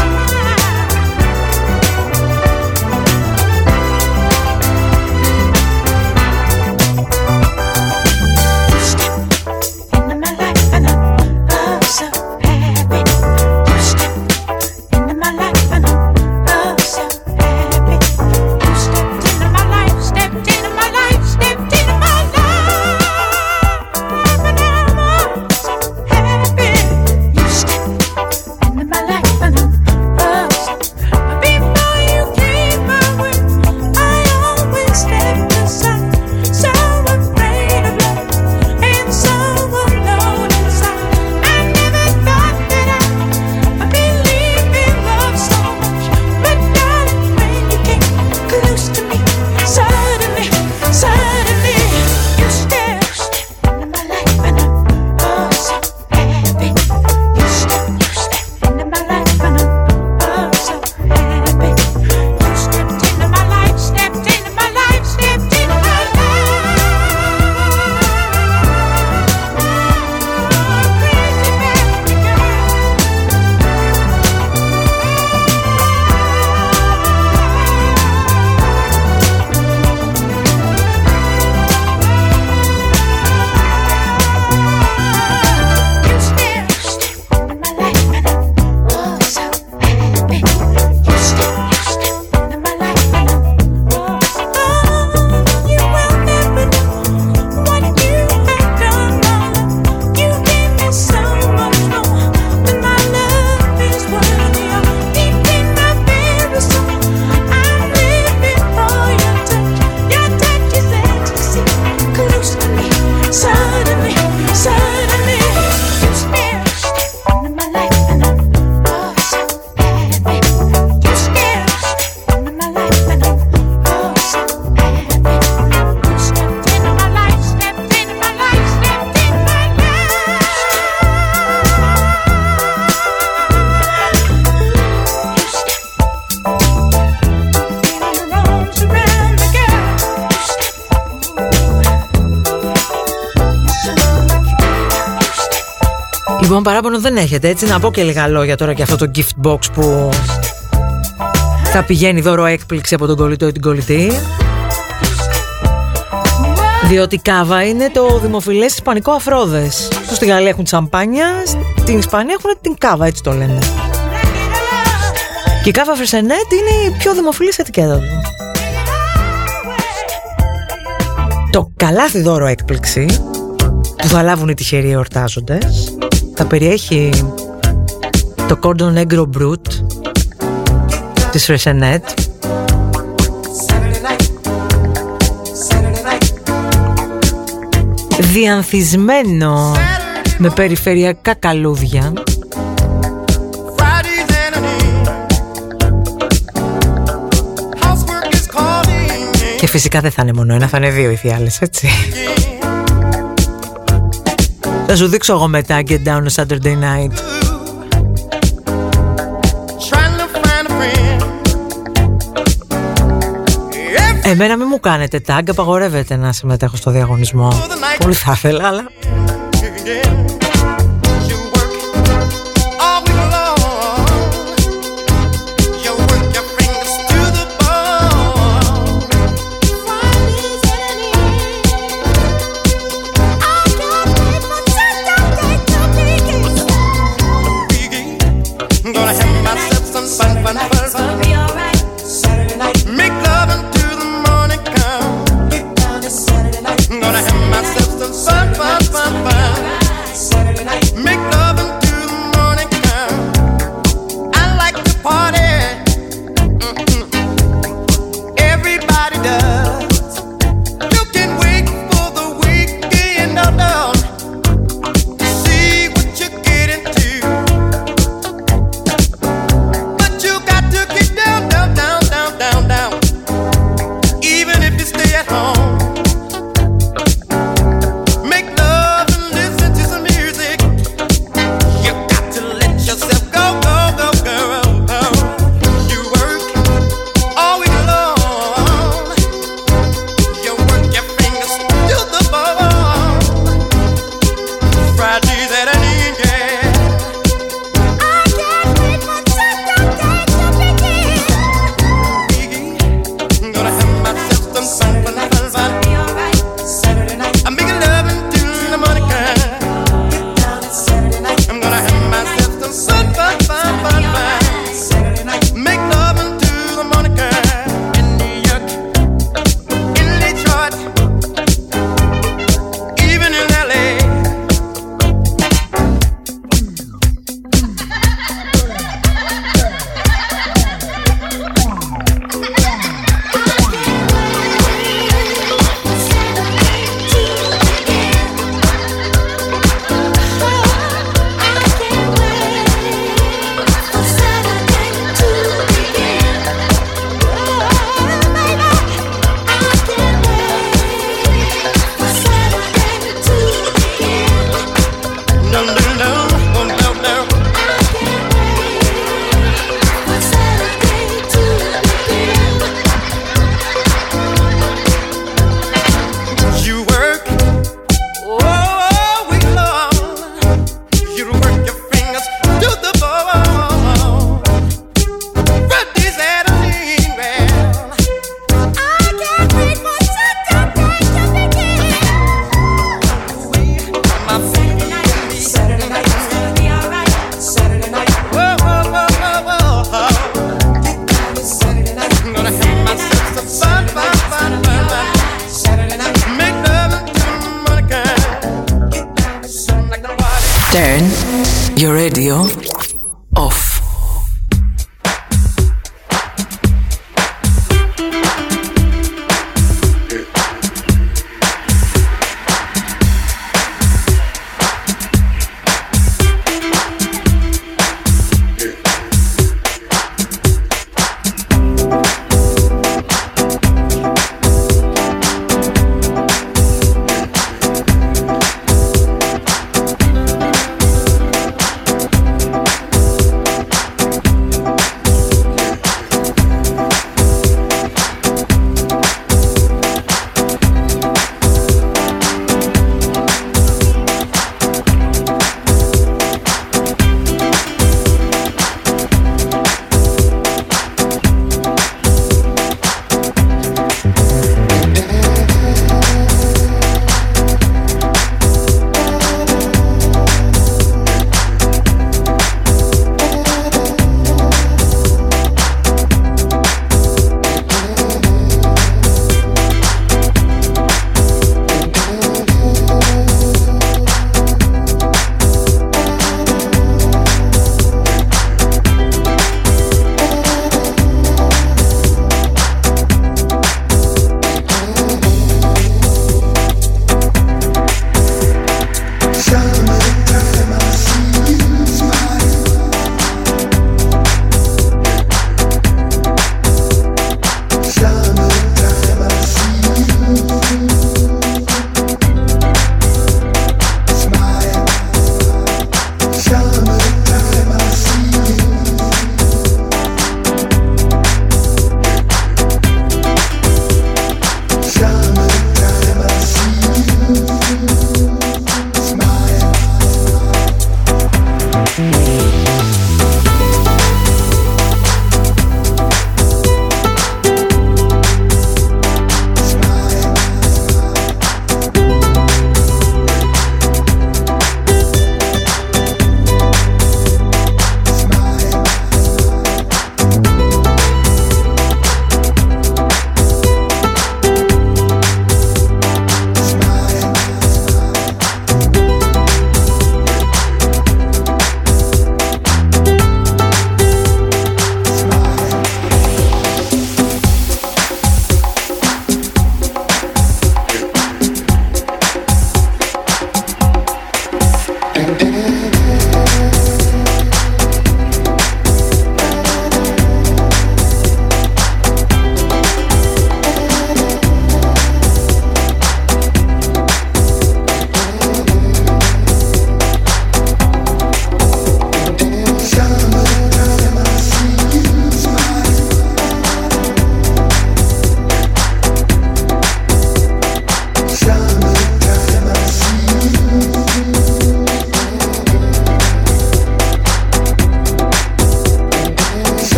έχετε, έτσι να πω και λίγα λόγια τώρα για αυτό το gift box που θα πηγαίνει δώρο έκπληξη από τον κολλητό ή την κολλητή. Διότι κάβα είναι το δημοφιλές ισπανικό αφρόδες. Που στη Γαλλία έχουν σαμπάνια, στην Ισπανία έχουν την κάβα, έτσι το λένε. Και η κάβα φρεσενέτ είναι η πιο δημοφιλής ετικέτα του. Το καλάθι δώρο έκπληξη που θα λάβουν οι τυχεροί εορτάζοντες θα περιέχει το Cordon Negro Brut της Φρεσενέτ διανθισμένο με περιφερειακά καλούδια και φυσικά δεν θα είναι μόνο ένα, θα είναι δύο οι φιάλες, έτσι. Θα σου δείξω εγώ μετά Get Down on Saturday Night. Εμένα μην μου κάνετε tag, απαγορεύεται να συμμετέχω στο διαγωνισμό. Πολύ θα ήθελα, αλλά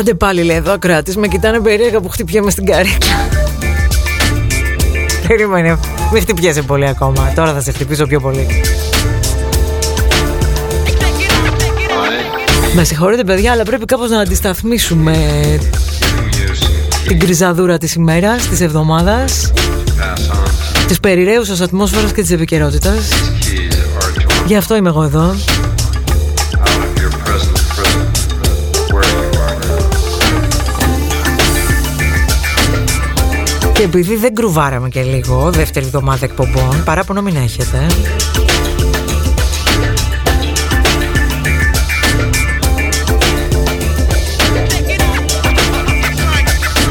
Άντε πάλι λέει εδώ ακροατής. Με κοιτάνε περίεργα που χτυπιέμαι στην καρέκλα. Περίμενε, μην χτυπιέσαι πολύ ακόμα. Τώρα θα σε χτυπήσω πιο πολύ. Με συγχωρείτε παιδιά αλλά πρέπει κάπως να αντισταθμίσουμε Την κρυζαδούρα της ημέρας, της εβδομάδας Της περιραίουσας ατμόσφαιρας και της επικαιρότητας. Γι' αυτό είμαι εγώ εδώ Και επειδή δεν κρουβάραμε και λίγο δεύτερη εβδομάδα εκπομπών, παράπονο μην έχετε.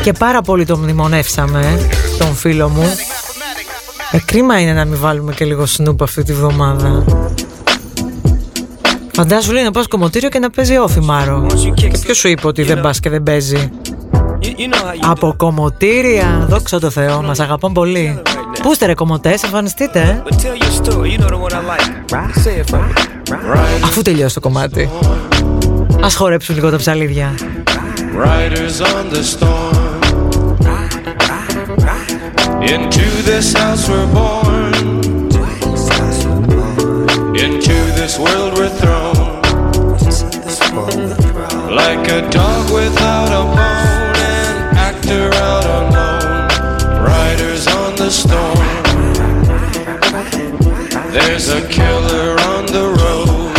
Και πάρα πολύ τον μνημονεύσαμε, τον φίλο μου. Ε, κρίμα είναι να μην βάλουμε και λίγο σνούπ αυτή τη βδομάδα. Φαντάσου λέει να πας κομμωτήριο και να παίζει όφη Μάρο. Και ποιος σου είπε ότι δεν πας και δεν παίζει; Από κομμωτήρια, δόξα τω Θεώ, μας αγαπών πολύ. Πού είστε ρε κομμωτές, εμφανιστείτε. ε; Αφού τελειώσει το κομμάτι. Ας χορέψουν λίγο τα ψαλίδια. Riders on the storm. Into this house we're born. Into this world we're thrown. Like a dog without a bone, an actor out alone. Riders on the storm. There's a killer on the road.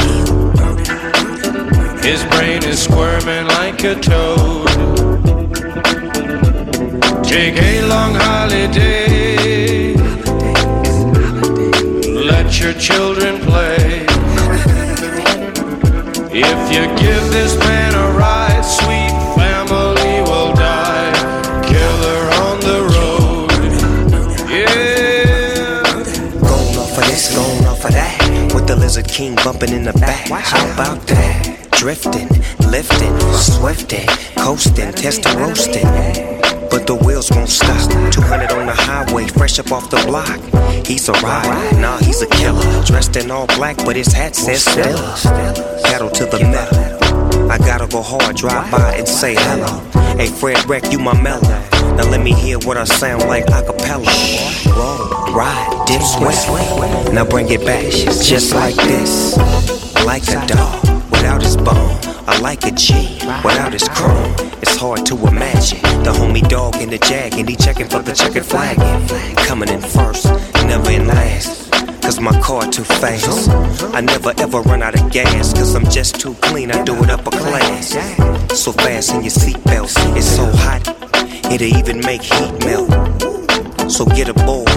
His brain is squirming like a toad. Take a long holiday. Let your children play. If you give this man a ride, King bumping in the back. How about that? Drifting, lifting, swifting, coasting, testing, roasting. But the wheels won't stop. 200 on the highway, fresh up off the block. He's a rider, nah, he's a killer. Dressed in all black, but his hat says Stella. Pedal to the metal. I gotta go hard, drive by and say hello. Hey, Fred Wreck, you my mellow. Now let me hear what I sound like a cappella. Roll, ride, dip, sweat. Now bring it back, just like this. Like a dog without his bone. I like a G without his chrome. It's hard to imagine the homie dog in the jag and he checking for the checkered flag. Coming in first, never in last. Cause my car too fast. I never ever run out of gas. Cause I'm just too clean, I do it up a class. So fast in your seatbelts, it's so hot, it'll even make heat melt. So get a aboard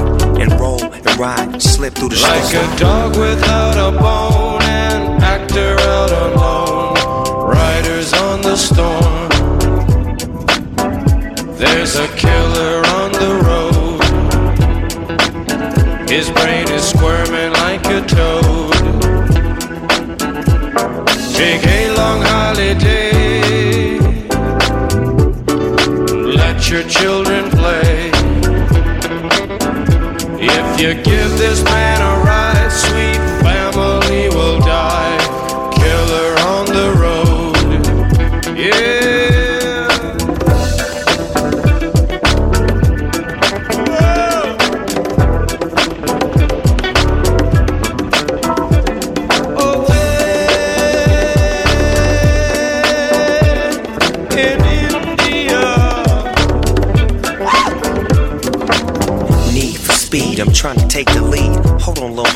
and roll and ride, slip through the. Like storm. a dog without a bone, an actor out alone. Riders on the storm. There's a killer on the road. His brain is squirming like a toad. Take a long holiday. Your children play. If you give this man a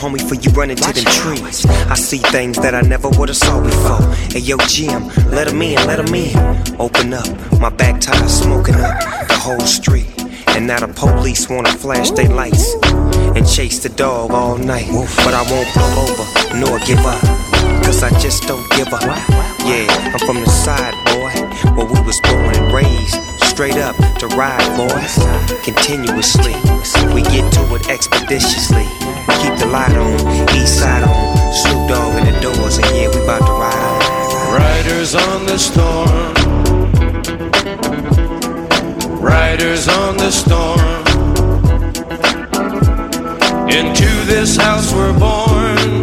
homie, for you run to them trees. I see things that I never would have saw before. Hey, yo, Jim, let 'em in, let 'em in. Open up, my back tire smoking up the whole street. And now the police wanna flash their lights and chase the dog all night. But I won't pull over nor give up. Cause I just don't give up. Yeah, I'm from the side, boy, where we was born and raised. Straight up to ride, boys. Continuously, we get to it expeditiously. Keep the light on, east side on. Snoop Dogg in the doors, and yeah, we about to ride. Riders on the storm. Riders on the storm. Into this house we're born.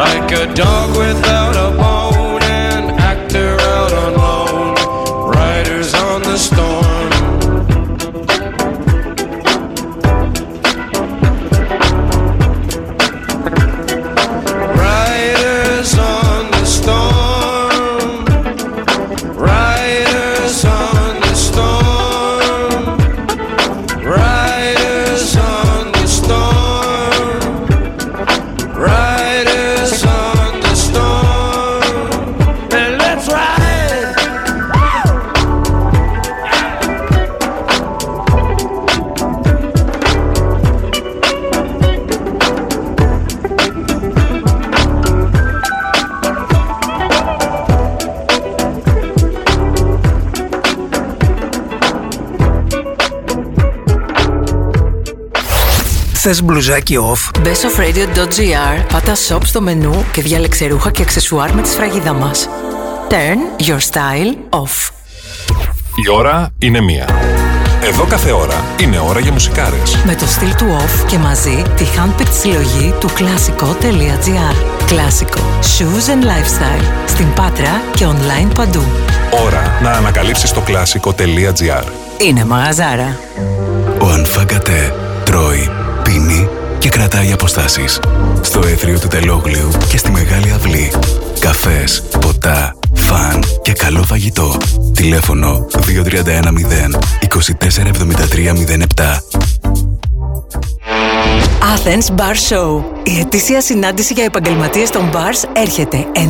Like a dog without a bone, Θες μπλουζάκι off; bestofradio.gr Πάτα shop στο μενού και διάλεξε ρούχα και αξεσουάρ με τη σφραγίδα μας. Turn your style off. Η ώρα είναι μία. Εδώ κάθε ώρα είναι ώρα για μουσικάρες. Με το στυλ του off και μαζί τη handpicked συλλογή του κλασικό.gr Κλασικό. Shoes and lifestyle. Στην Πάτρα και online παντού. Ώρα να ανακαλύψεις το κλασικό.gr. Είναι μαγαζάρα. Ο Ανφάγκατε τρώει, πίνει και κρατάει αποστάσεις. Στο έθριο του Τελόγλιου και στη Μεγάλη Αυλή. Καφές, ποτά, φαν και καλό φαγητό. Τηλέφωνο 2310 247307. Athens Bar Show. Η ετήσια συνάντηση για επαγγελματίες των bars έρχεται 9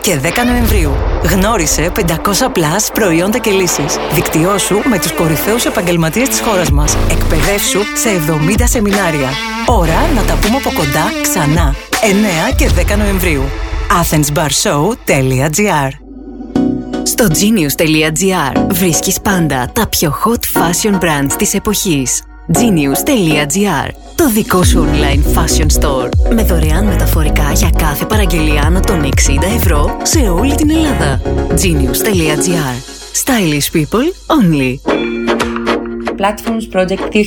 και 10 Νοεμβρίου. Γνώρισε 500 plus προϊόντα και λύσεις. Δικτυώσου με τους κορυφαίους επαγγελματίες της χώρας μας. Εκπαιδεύσου σε 70 σεμινάρια. Ώρα να τα πούμε από κοντά ξανά. 9 και 10 Νοεμβρίου. athensbarshow.gr Στο genius.gr βρίσκεις πάντα τα πιο hot fashion brands της εποχής. genius.gr Το δικό σου online fashion store με δωρεάν μεταφορικά για κάθε παραγγελία άνω των 60 ευρώ σε όλη την Ελλάδα. genius.gr Stylish people only. Platforms Project 2020-2021.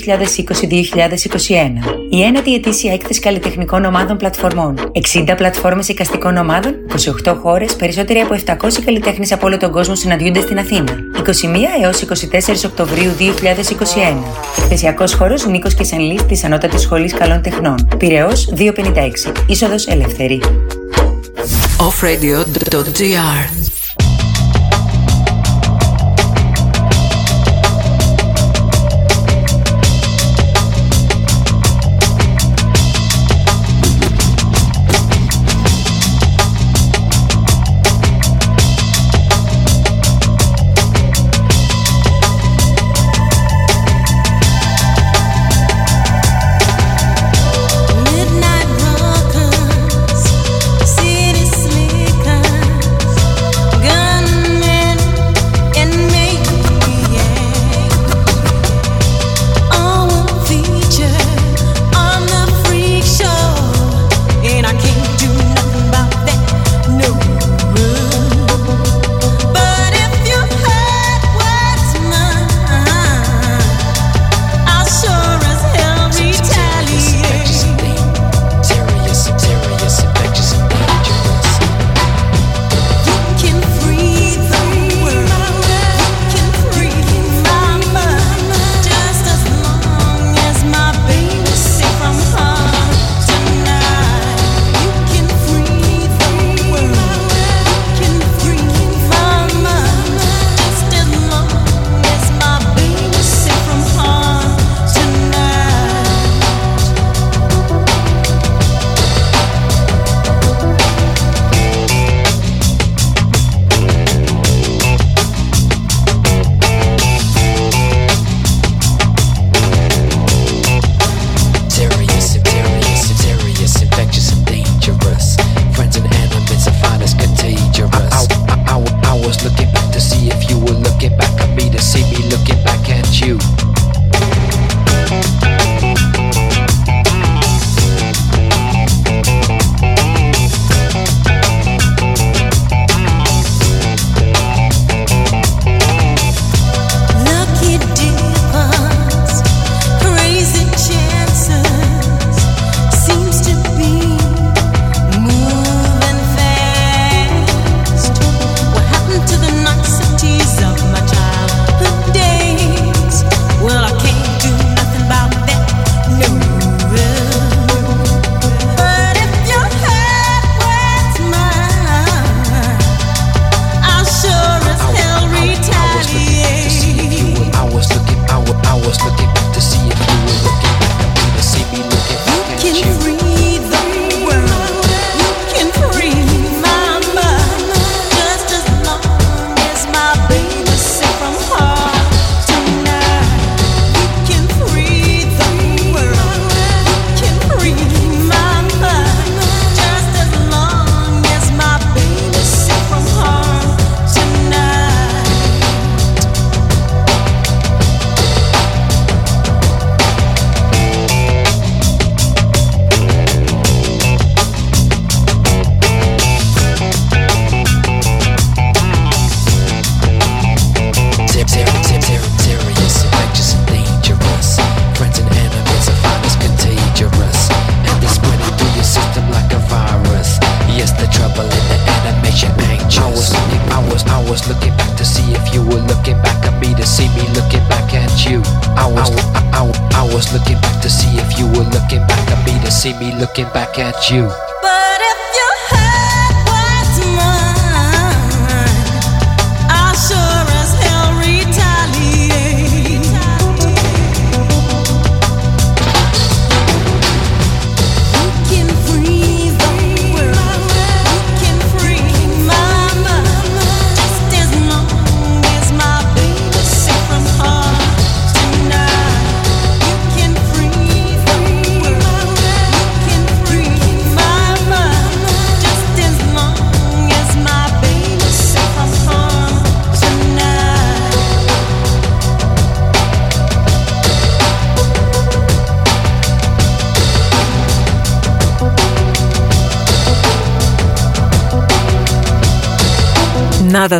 Η ένατη ετήσια έκθεση καλλιτεχνικών ομάδων πλατφορμών. 60 πλατφόρμες εικαστικών ομάδων, 28 χώρες, περισσότεροι από 700 καλλιτέχνες από όλο τον κόσμο συναντιούνται στην Αθήνα. 21 έως 24 Οκτωβρίου 2021. Εκθεσιακός χώρος Νίκος και Σανλής της Ανώτατης Σχολής Καλών Τεχνών. Πυραιός 256. Είσοδος ελεύθερη. offradio.gr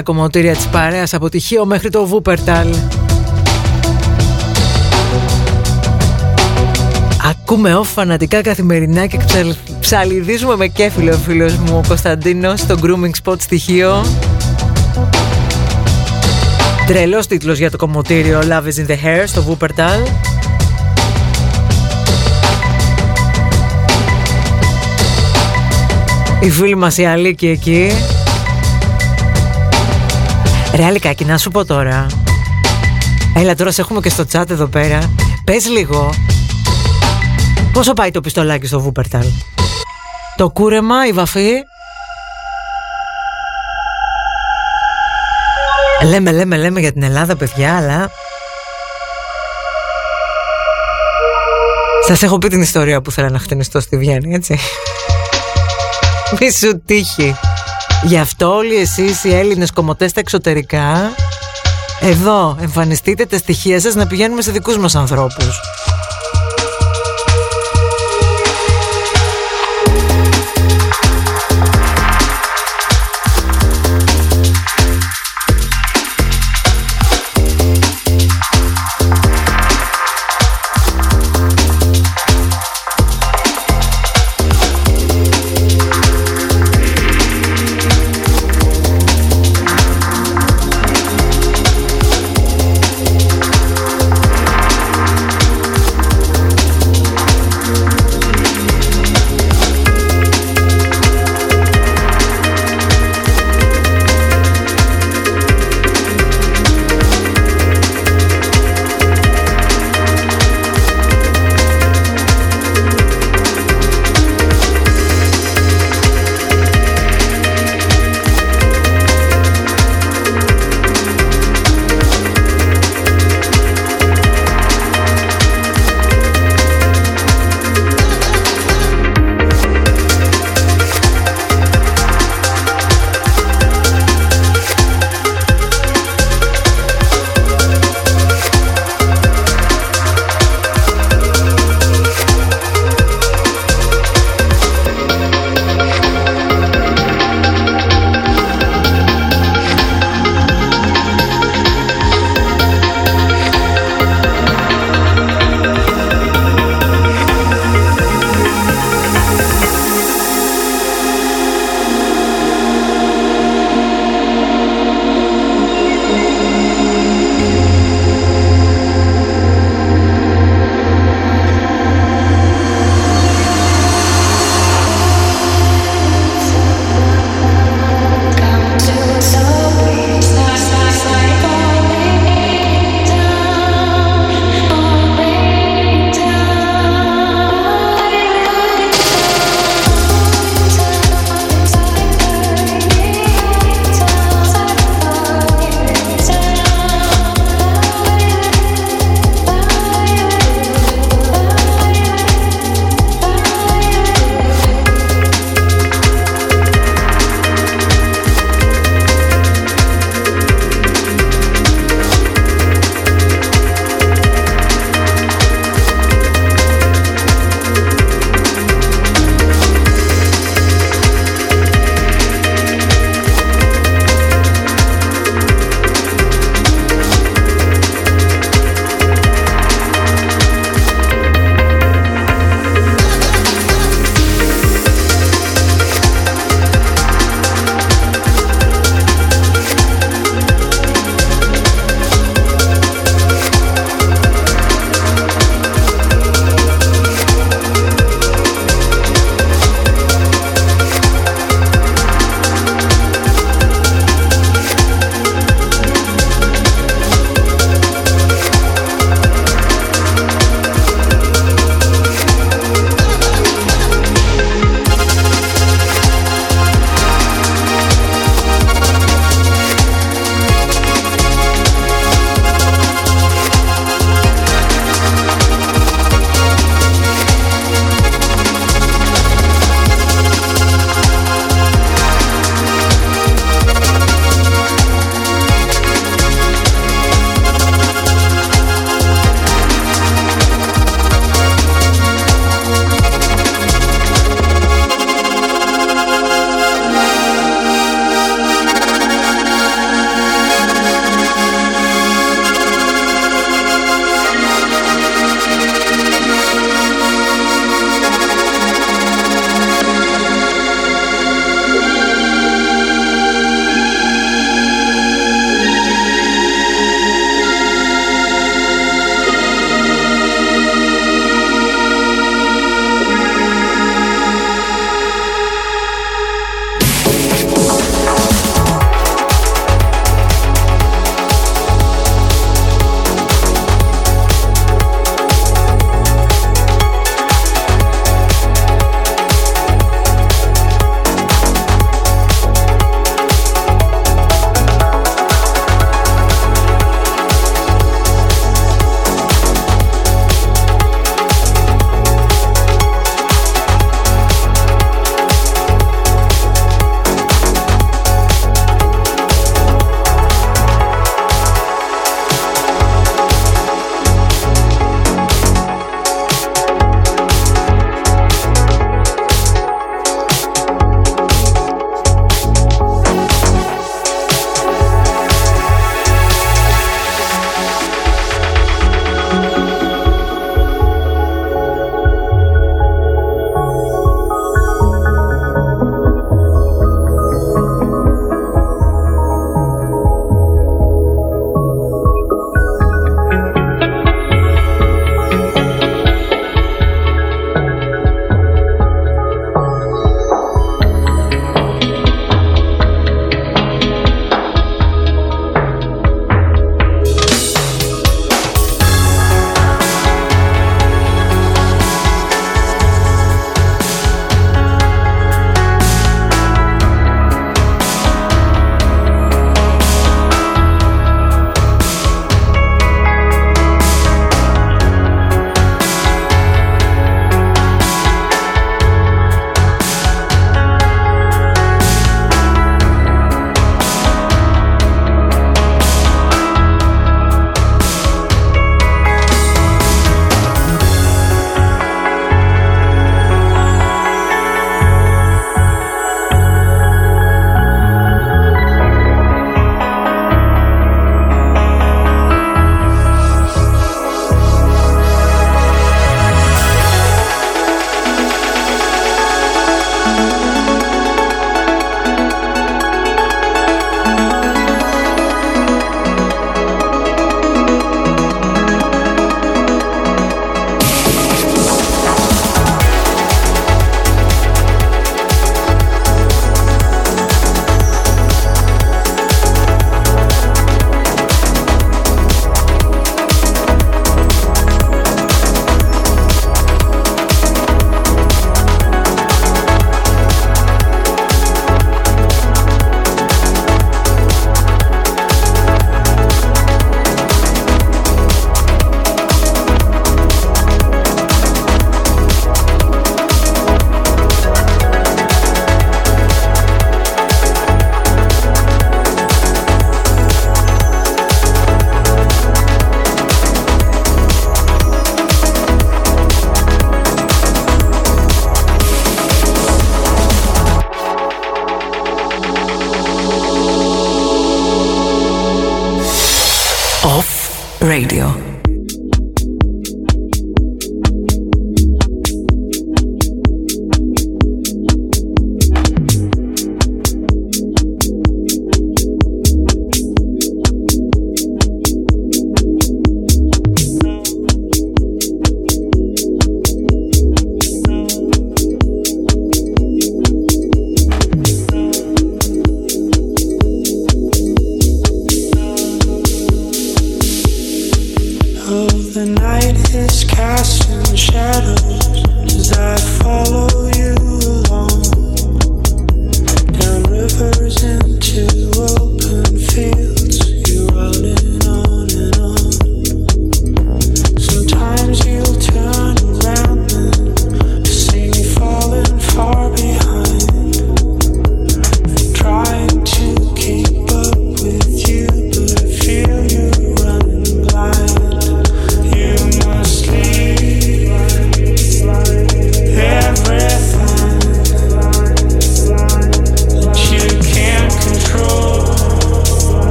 τα τα κομμωτήρια της παρέας από τυχείο μέχρι το Βούπερταλ. Ακούμε off φανατικά καθημερινά και ξαλ- ψαλιδίζουμε με κέφιλο ο φίλος μου ο Κωνσταντίνος στο grooming spot στοιχείο. Τρελός τίτλος για το κομμωτήριο Love is in the hair στο Βούπερταλ. Η φίλη μας η Αλίκη εκεί Ρε Αλικάκη, να σου πω τώρα. Έλα τώρα σε έχουμε και στο chat εδώ πέρα. Πες λίγο Πόσο πάει το πιστολάκι στο Βούπερταλ Το κούρεμα, η βαφή; Λέμε, λέμε, λέμε για την Ελλάδα παιδιά Αλλά Σας έχω πει την ιστορία που ήθελα να χτενιστώ στη Βιέννη έτσι. Μη σου τύχει Γι' αυτό όλοι εσείς οι Έλληνες κομμωτές στα εξωτερικά Εδώ εμφανιστείτε τα στοιχεία σας να πηγαίνουμε σε δικούς μας ανθρώπους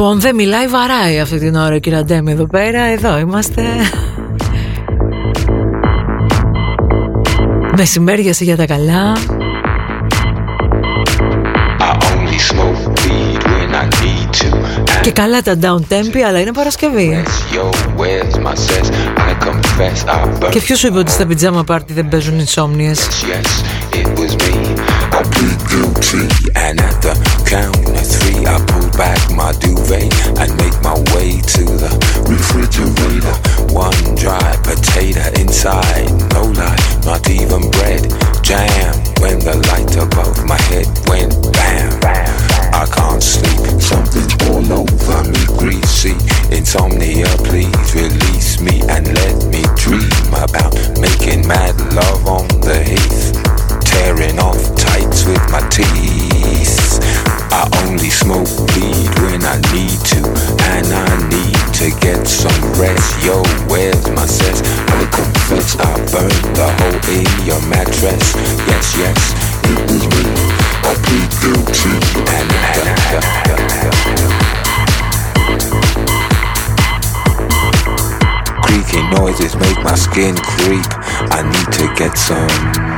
Λοιπόν, δεν μιλάει, βαράει αυτή την ώρα κύριε Αντέμι εδώ πέρα. Εδώ είμαστε. Μεσημέριασε για τα καλά. Και καλά τα down tempi, αλλά είναι Παρασκευή. Και ποιος σου είπε ότι στα πιτζάμα πάρτι δεν παίζουν insomnias; guilty And at the count of three I pull back my duvet And make my way to the refrigerator. One dry potato inside No lie, not even bread. Jam when the light above my head went bam. I can't sleep, something all over me greasy. Insomnia, please release me And let me dream about making mad love on the heath tearing off tights with my teeth. I only smoke weed when I need to, and I need to get some rest. Yo, where's my sense? I confess I burned the hole in your mattress. Yes, yes, it was me. I plead guilty, and Creaky noises make my skin creep. I need to get some.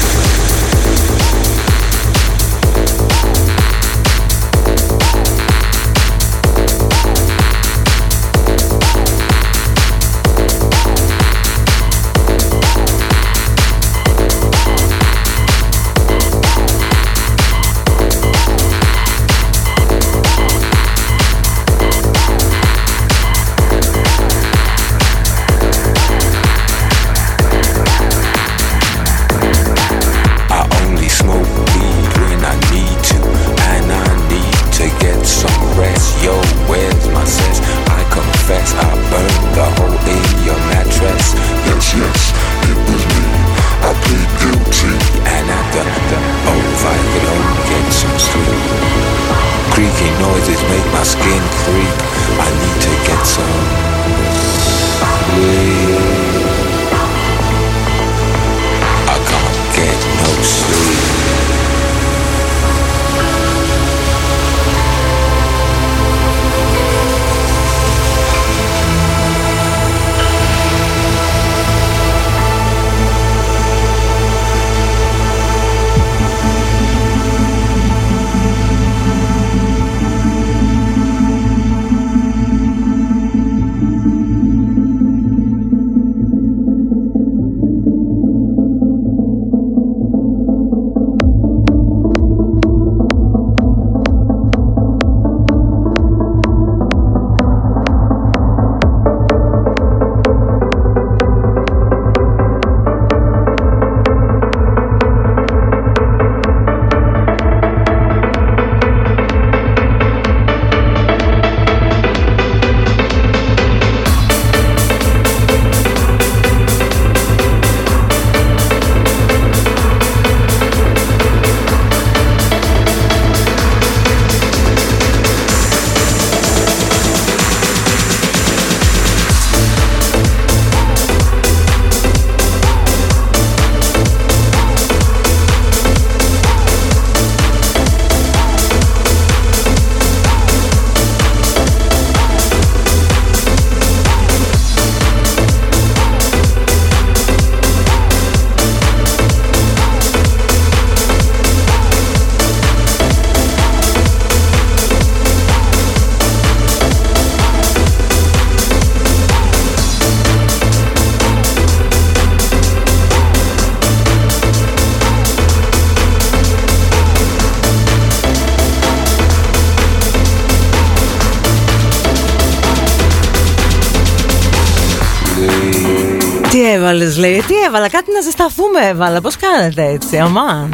Λέει, τι έβαλα, κάτι να ζεσταθούμε έβαλα, πώς κάνετε έτσι, αμάν.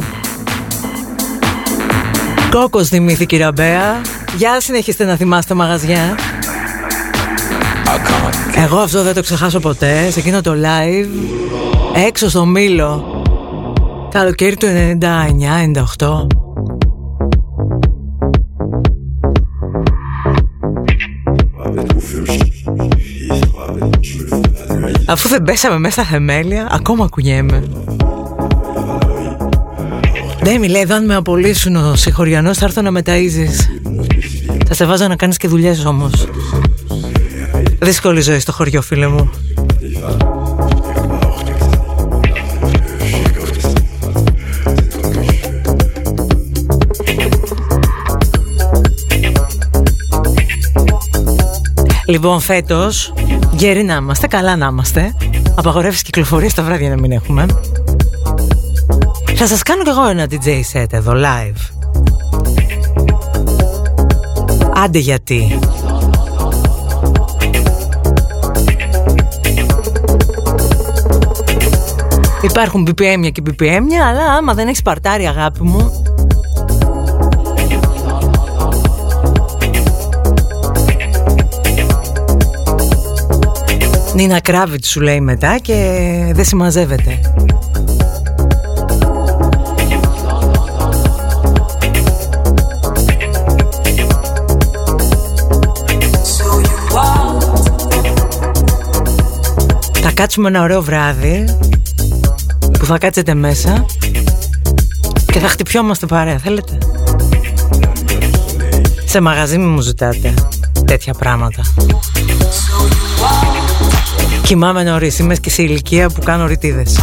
Κόκκος θυμήθηκε η Ραμπέα. Για συνεχίστε να θυμάστε μαγαζιά. Εγώ αυτό δεν το ξεχάσω ποτέ, σε εκείνο το live, έξω στο Μήλο, καλοκαίρι του 99-98. Αφού δεν πέσαμε μέσα στα θεμέλια, ακόμα κουνιέμαι. Ναι, μιλάει εδώ αν με απολύσουν ο συγχωριανός θα έρθω να με ταΐζεις. Θα σε βάζω να κάνεις και δουλειές όμως. Δύσκολη ζωή στο χωριό φίλε μου. Λοιπόν, φέτος, γέροι να είμαστε, καλά να είμαστε. Απαγορεύσεις κυκλοφορίας τα βράδια να μην έχουμε. Θα σας κάνω κι εγώ ένα DJ set εδώ, live. Άντε γιατί. Υπάρχουν BPM και BPM, αλλά άμα δεν έχεις παρτάρει αγάπη μου, Νίνα Κράβιτς σου λέει μετά και δεν συμμαζεύεται. Θα κάτσουμε ένα ωραίο βράδυ που θα κάτσετε μέσα και θα χτυπιόμαστε παρέα, θέλετε; Σε μαγαζί μου ζητάτε τέτοια πράγματα. Κοιμάμαι νωρίς, είμαι και σε ηλικία που κάνω ρητίδες.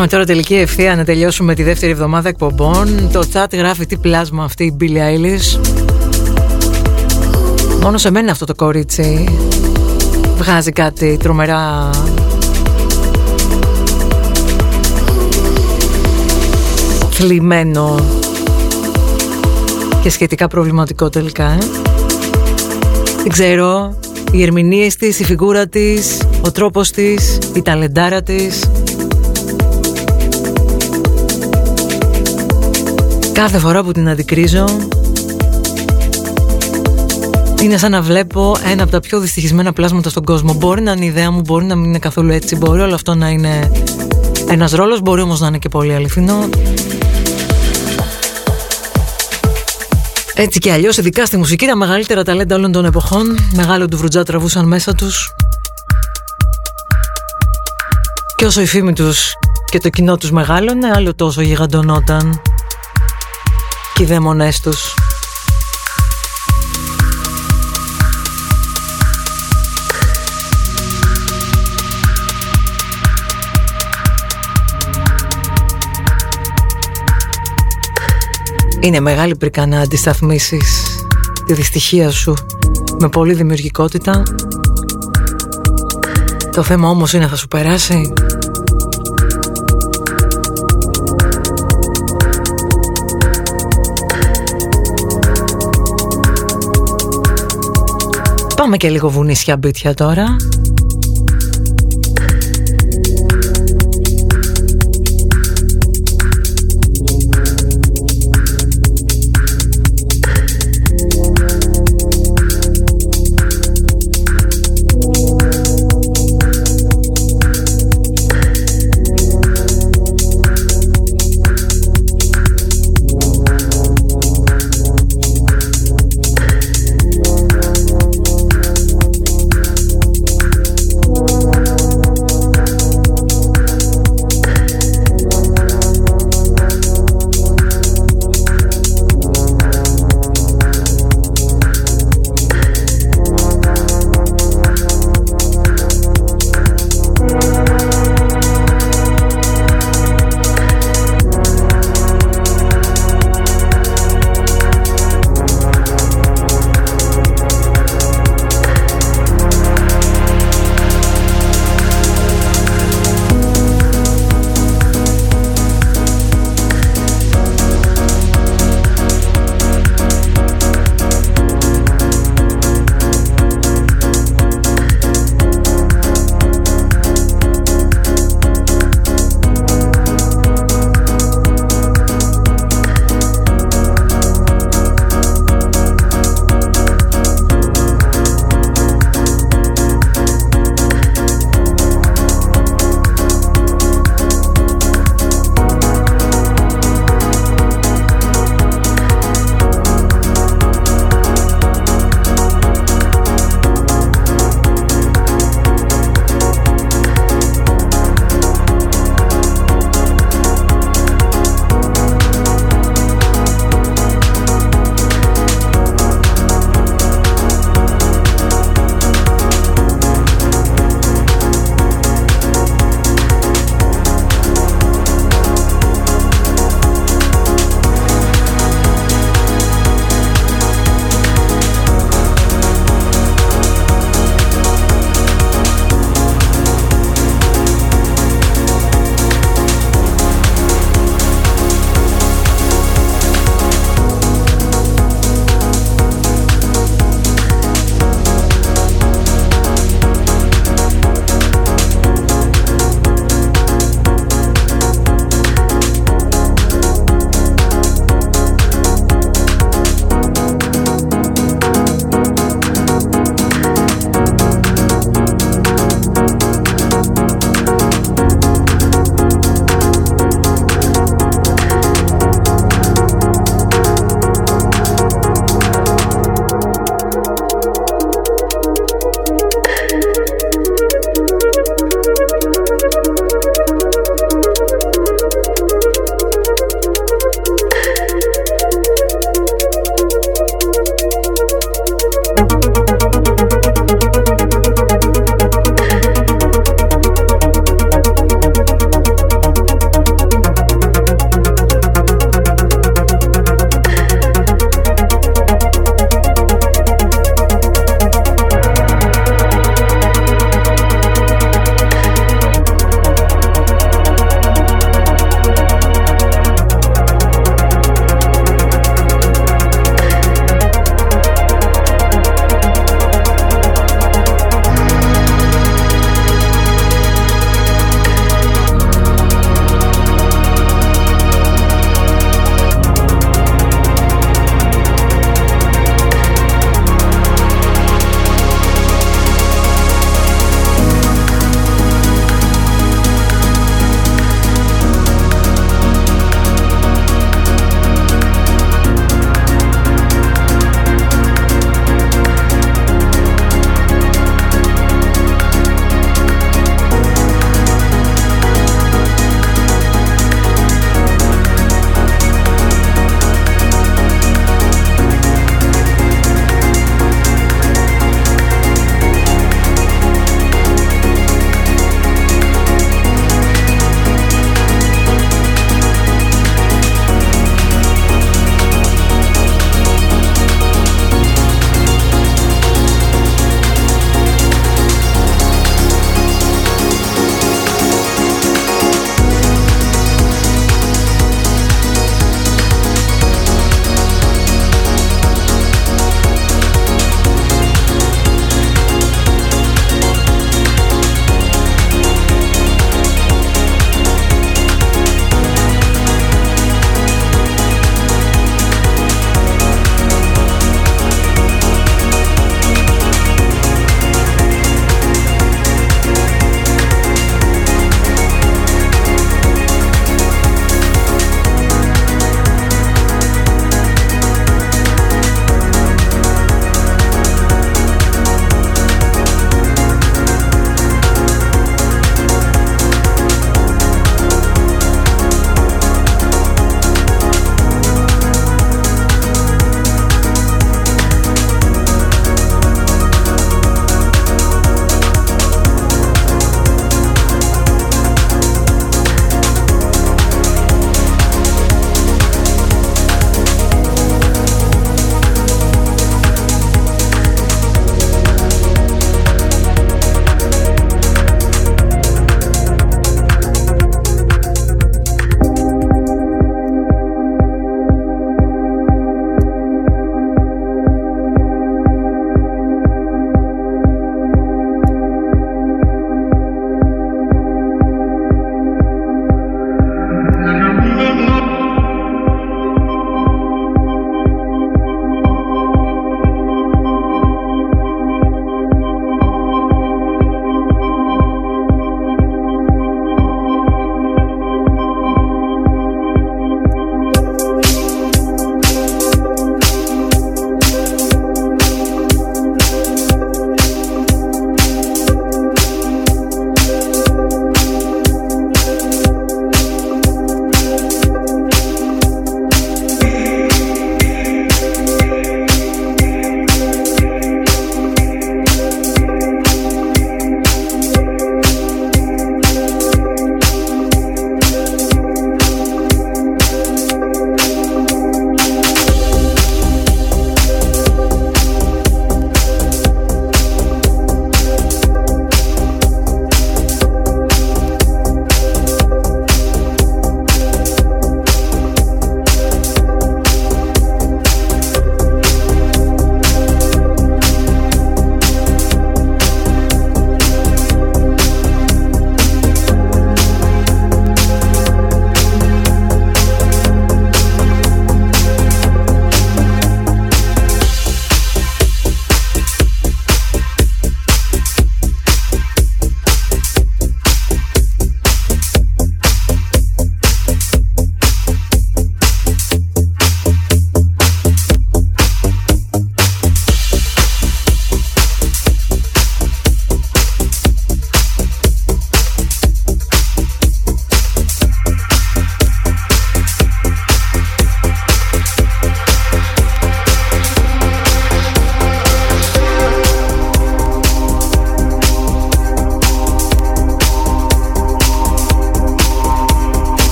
Πάμε τώρα τελική ευθεία να τελειώσουμε τη δεύτερη εβδομάδα εκπομπών. Το chat γράφει τι πλάσμα αυτή η Billie Eilish. Μόνο σε μένα αυτό το κορίτσι βγάζει κάτι τρομερά θλιμμένο και σχετικά προβληματικό τελικά. Ε; Δεν ξέρω, οι ερμηνείες της, η φιγούρα της, ο τρόπος της, η ταλεντάρα της Κάθε φορά που την αντικρίζω είναι σαν να βλέπω ένα από τα πιο δυστυχισμένα πλάσματα στον κόσμο. Μπορεί να είναι η ιδέα μου, μπορεί να μην είναι καθόλου έτσι, μπορεί όλο αυτό να είναι ένας ρόλος, μπορεί όμως να είναι και πολύ αληθινό. Έτσι και αλλιώς, ειδικά στη μουσική, τα μεγαλύτερα ταλέντα όλων των εποχών, μεγάλο του βρουτζά τραβούσαν μέσα τους. Και όσο η φήμη τους και το κοινό τους μεγάλωνε, άλλο τόσο γιγαντωνόταν και οι δαίμονές τους. Είναι μεγάλη πρίκα να αντισταθμίσεις τη δυστυχία σου με πολλή δημιουργικότητα. Το θέμα όμως είναι θα σου περάσει; Πάμε και λίγο βουνίσια μπίτια τώρα.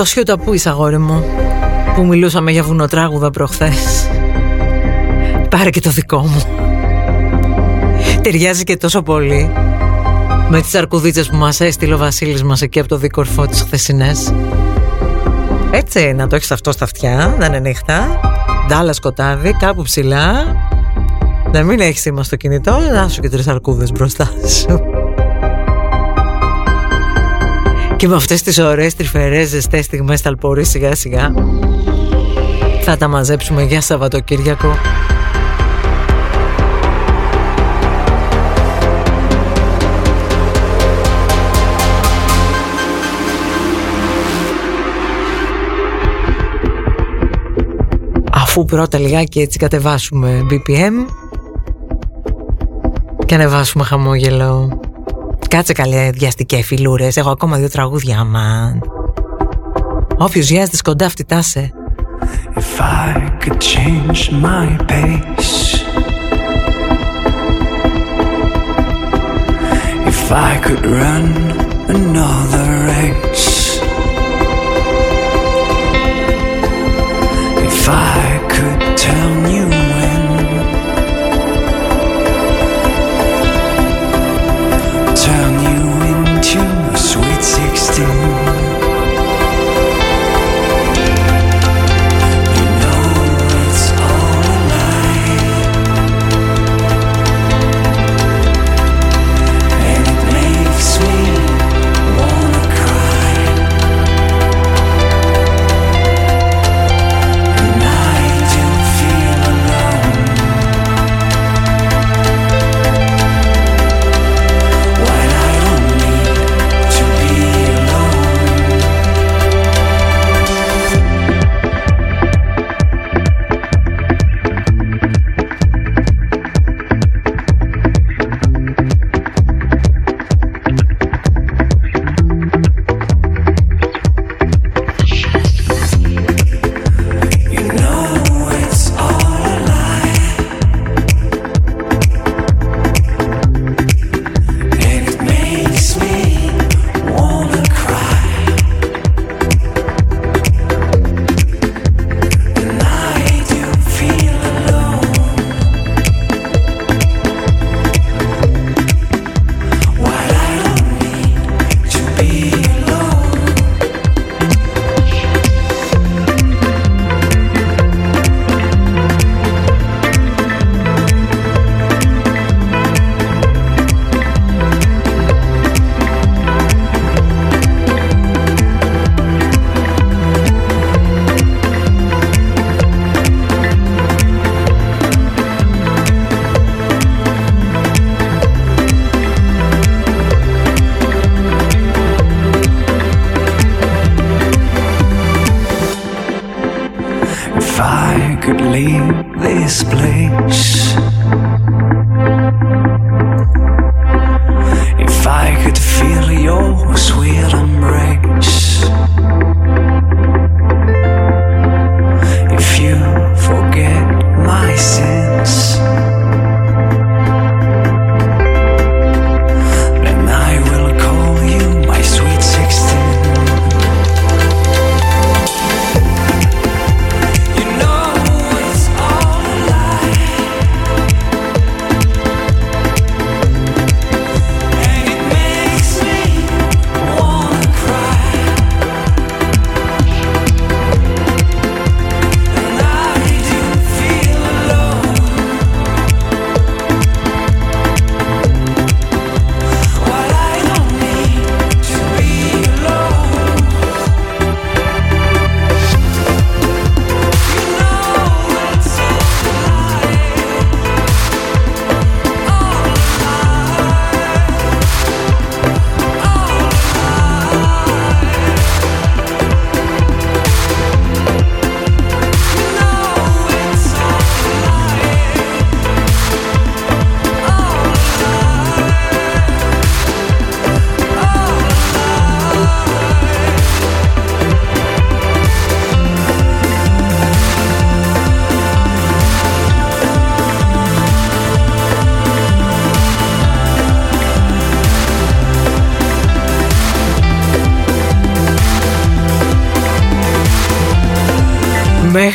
Νίκο Σιούτα, πού είσαι αγόρι μου Που μιλούσαμε για βουνοτράγουδα προχθές. Πάρε και το δικό μου. Ταιριάζει και τόσο πολύ Με τις αρκουδίτσες που μας έστειλε ο Βασίλης μας Εκεί από το δίκορφό τις χθεσινές. Έτσι να το έχεις αυτό στα αυτιά Δεν είναι νύχτα Ντάλα σκοτάδι κάπου ψηλά. Να μην έχεις σήμα στο κινητό Να σου και τρεις αρκούδες μπροστά σου και με αυτές τις ωραίες τρυφερές ζεστές στιγμές ταλπορεί σιγά σιγά. Θα τα μαζέψουμε για Σαββατοκύριακο. Αφού πρώτα λιγάκι έτσι κατεβάσουμε BPM Και ανεβάσουμε χαμόγελο Κάτσε καλέ διαστικέ φιλούρες. Έχω ακόμα δύο τραγούδια μαν Όποιος βιάζεται κοντά φτυτάσαι If I could change my pace, if I could run another race, if I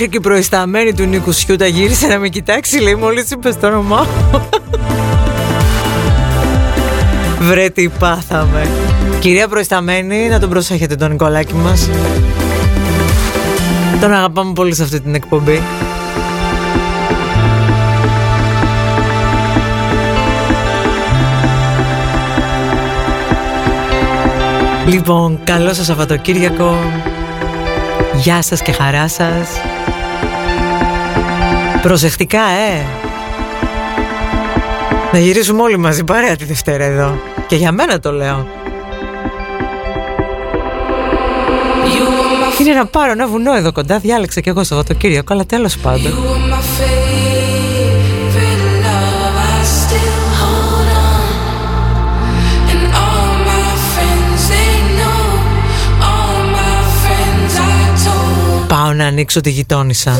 Μέχρι και η προϊσταμένη του Νίκου Σιούτα γύρισε να με κοιτάξει, λέει μόλις είπες το όνομά μου. Βρε τι πάθαμε. Κυρία προϊσταμένη, να τον προσέχετε τον Νικολάκη μας. Τον αγαπάμε πολύ σε αυτή την εκπομπή. Λοιπόν, καλό σας Σαββατοκύριακο. Γεια σας και χαρά σας. Προσεκτικά, ε. Να γυρίσουμε όλοι μαζί παρέα τη Δευτέρα εδώ. Και για μένα το λέω. Είναι να πάρω ένα βουνό εδώ κοντά, διάλεξα κι εγώ Σαββατοκύριακο, αλλά τέλος πάντων. Πάω να ανοίξω τη γειτόνισσα.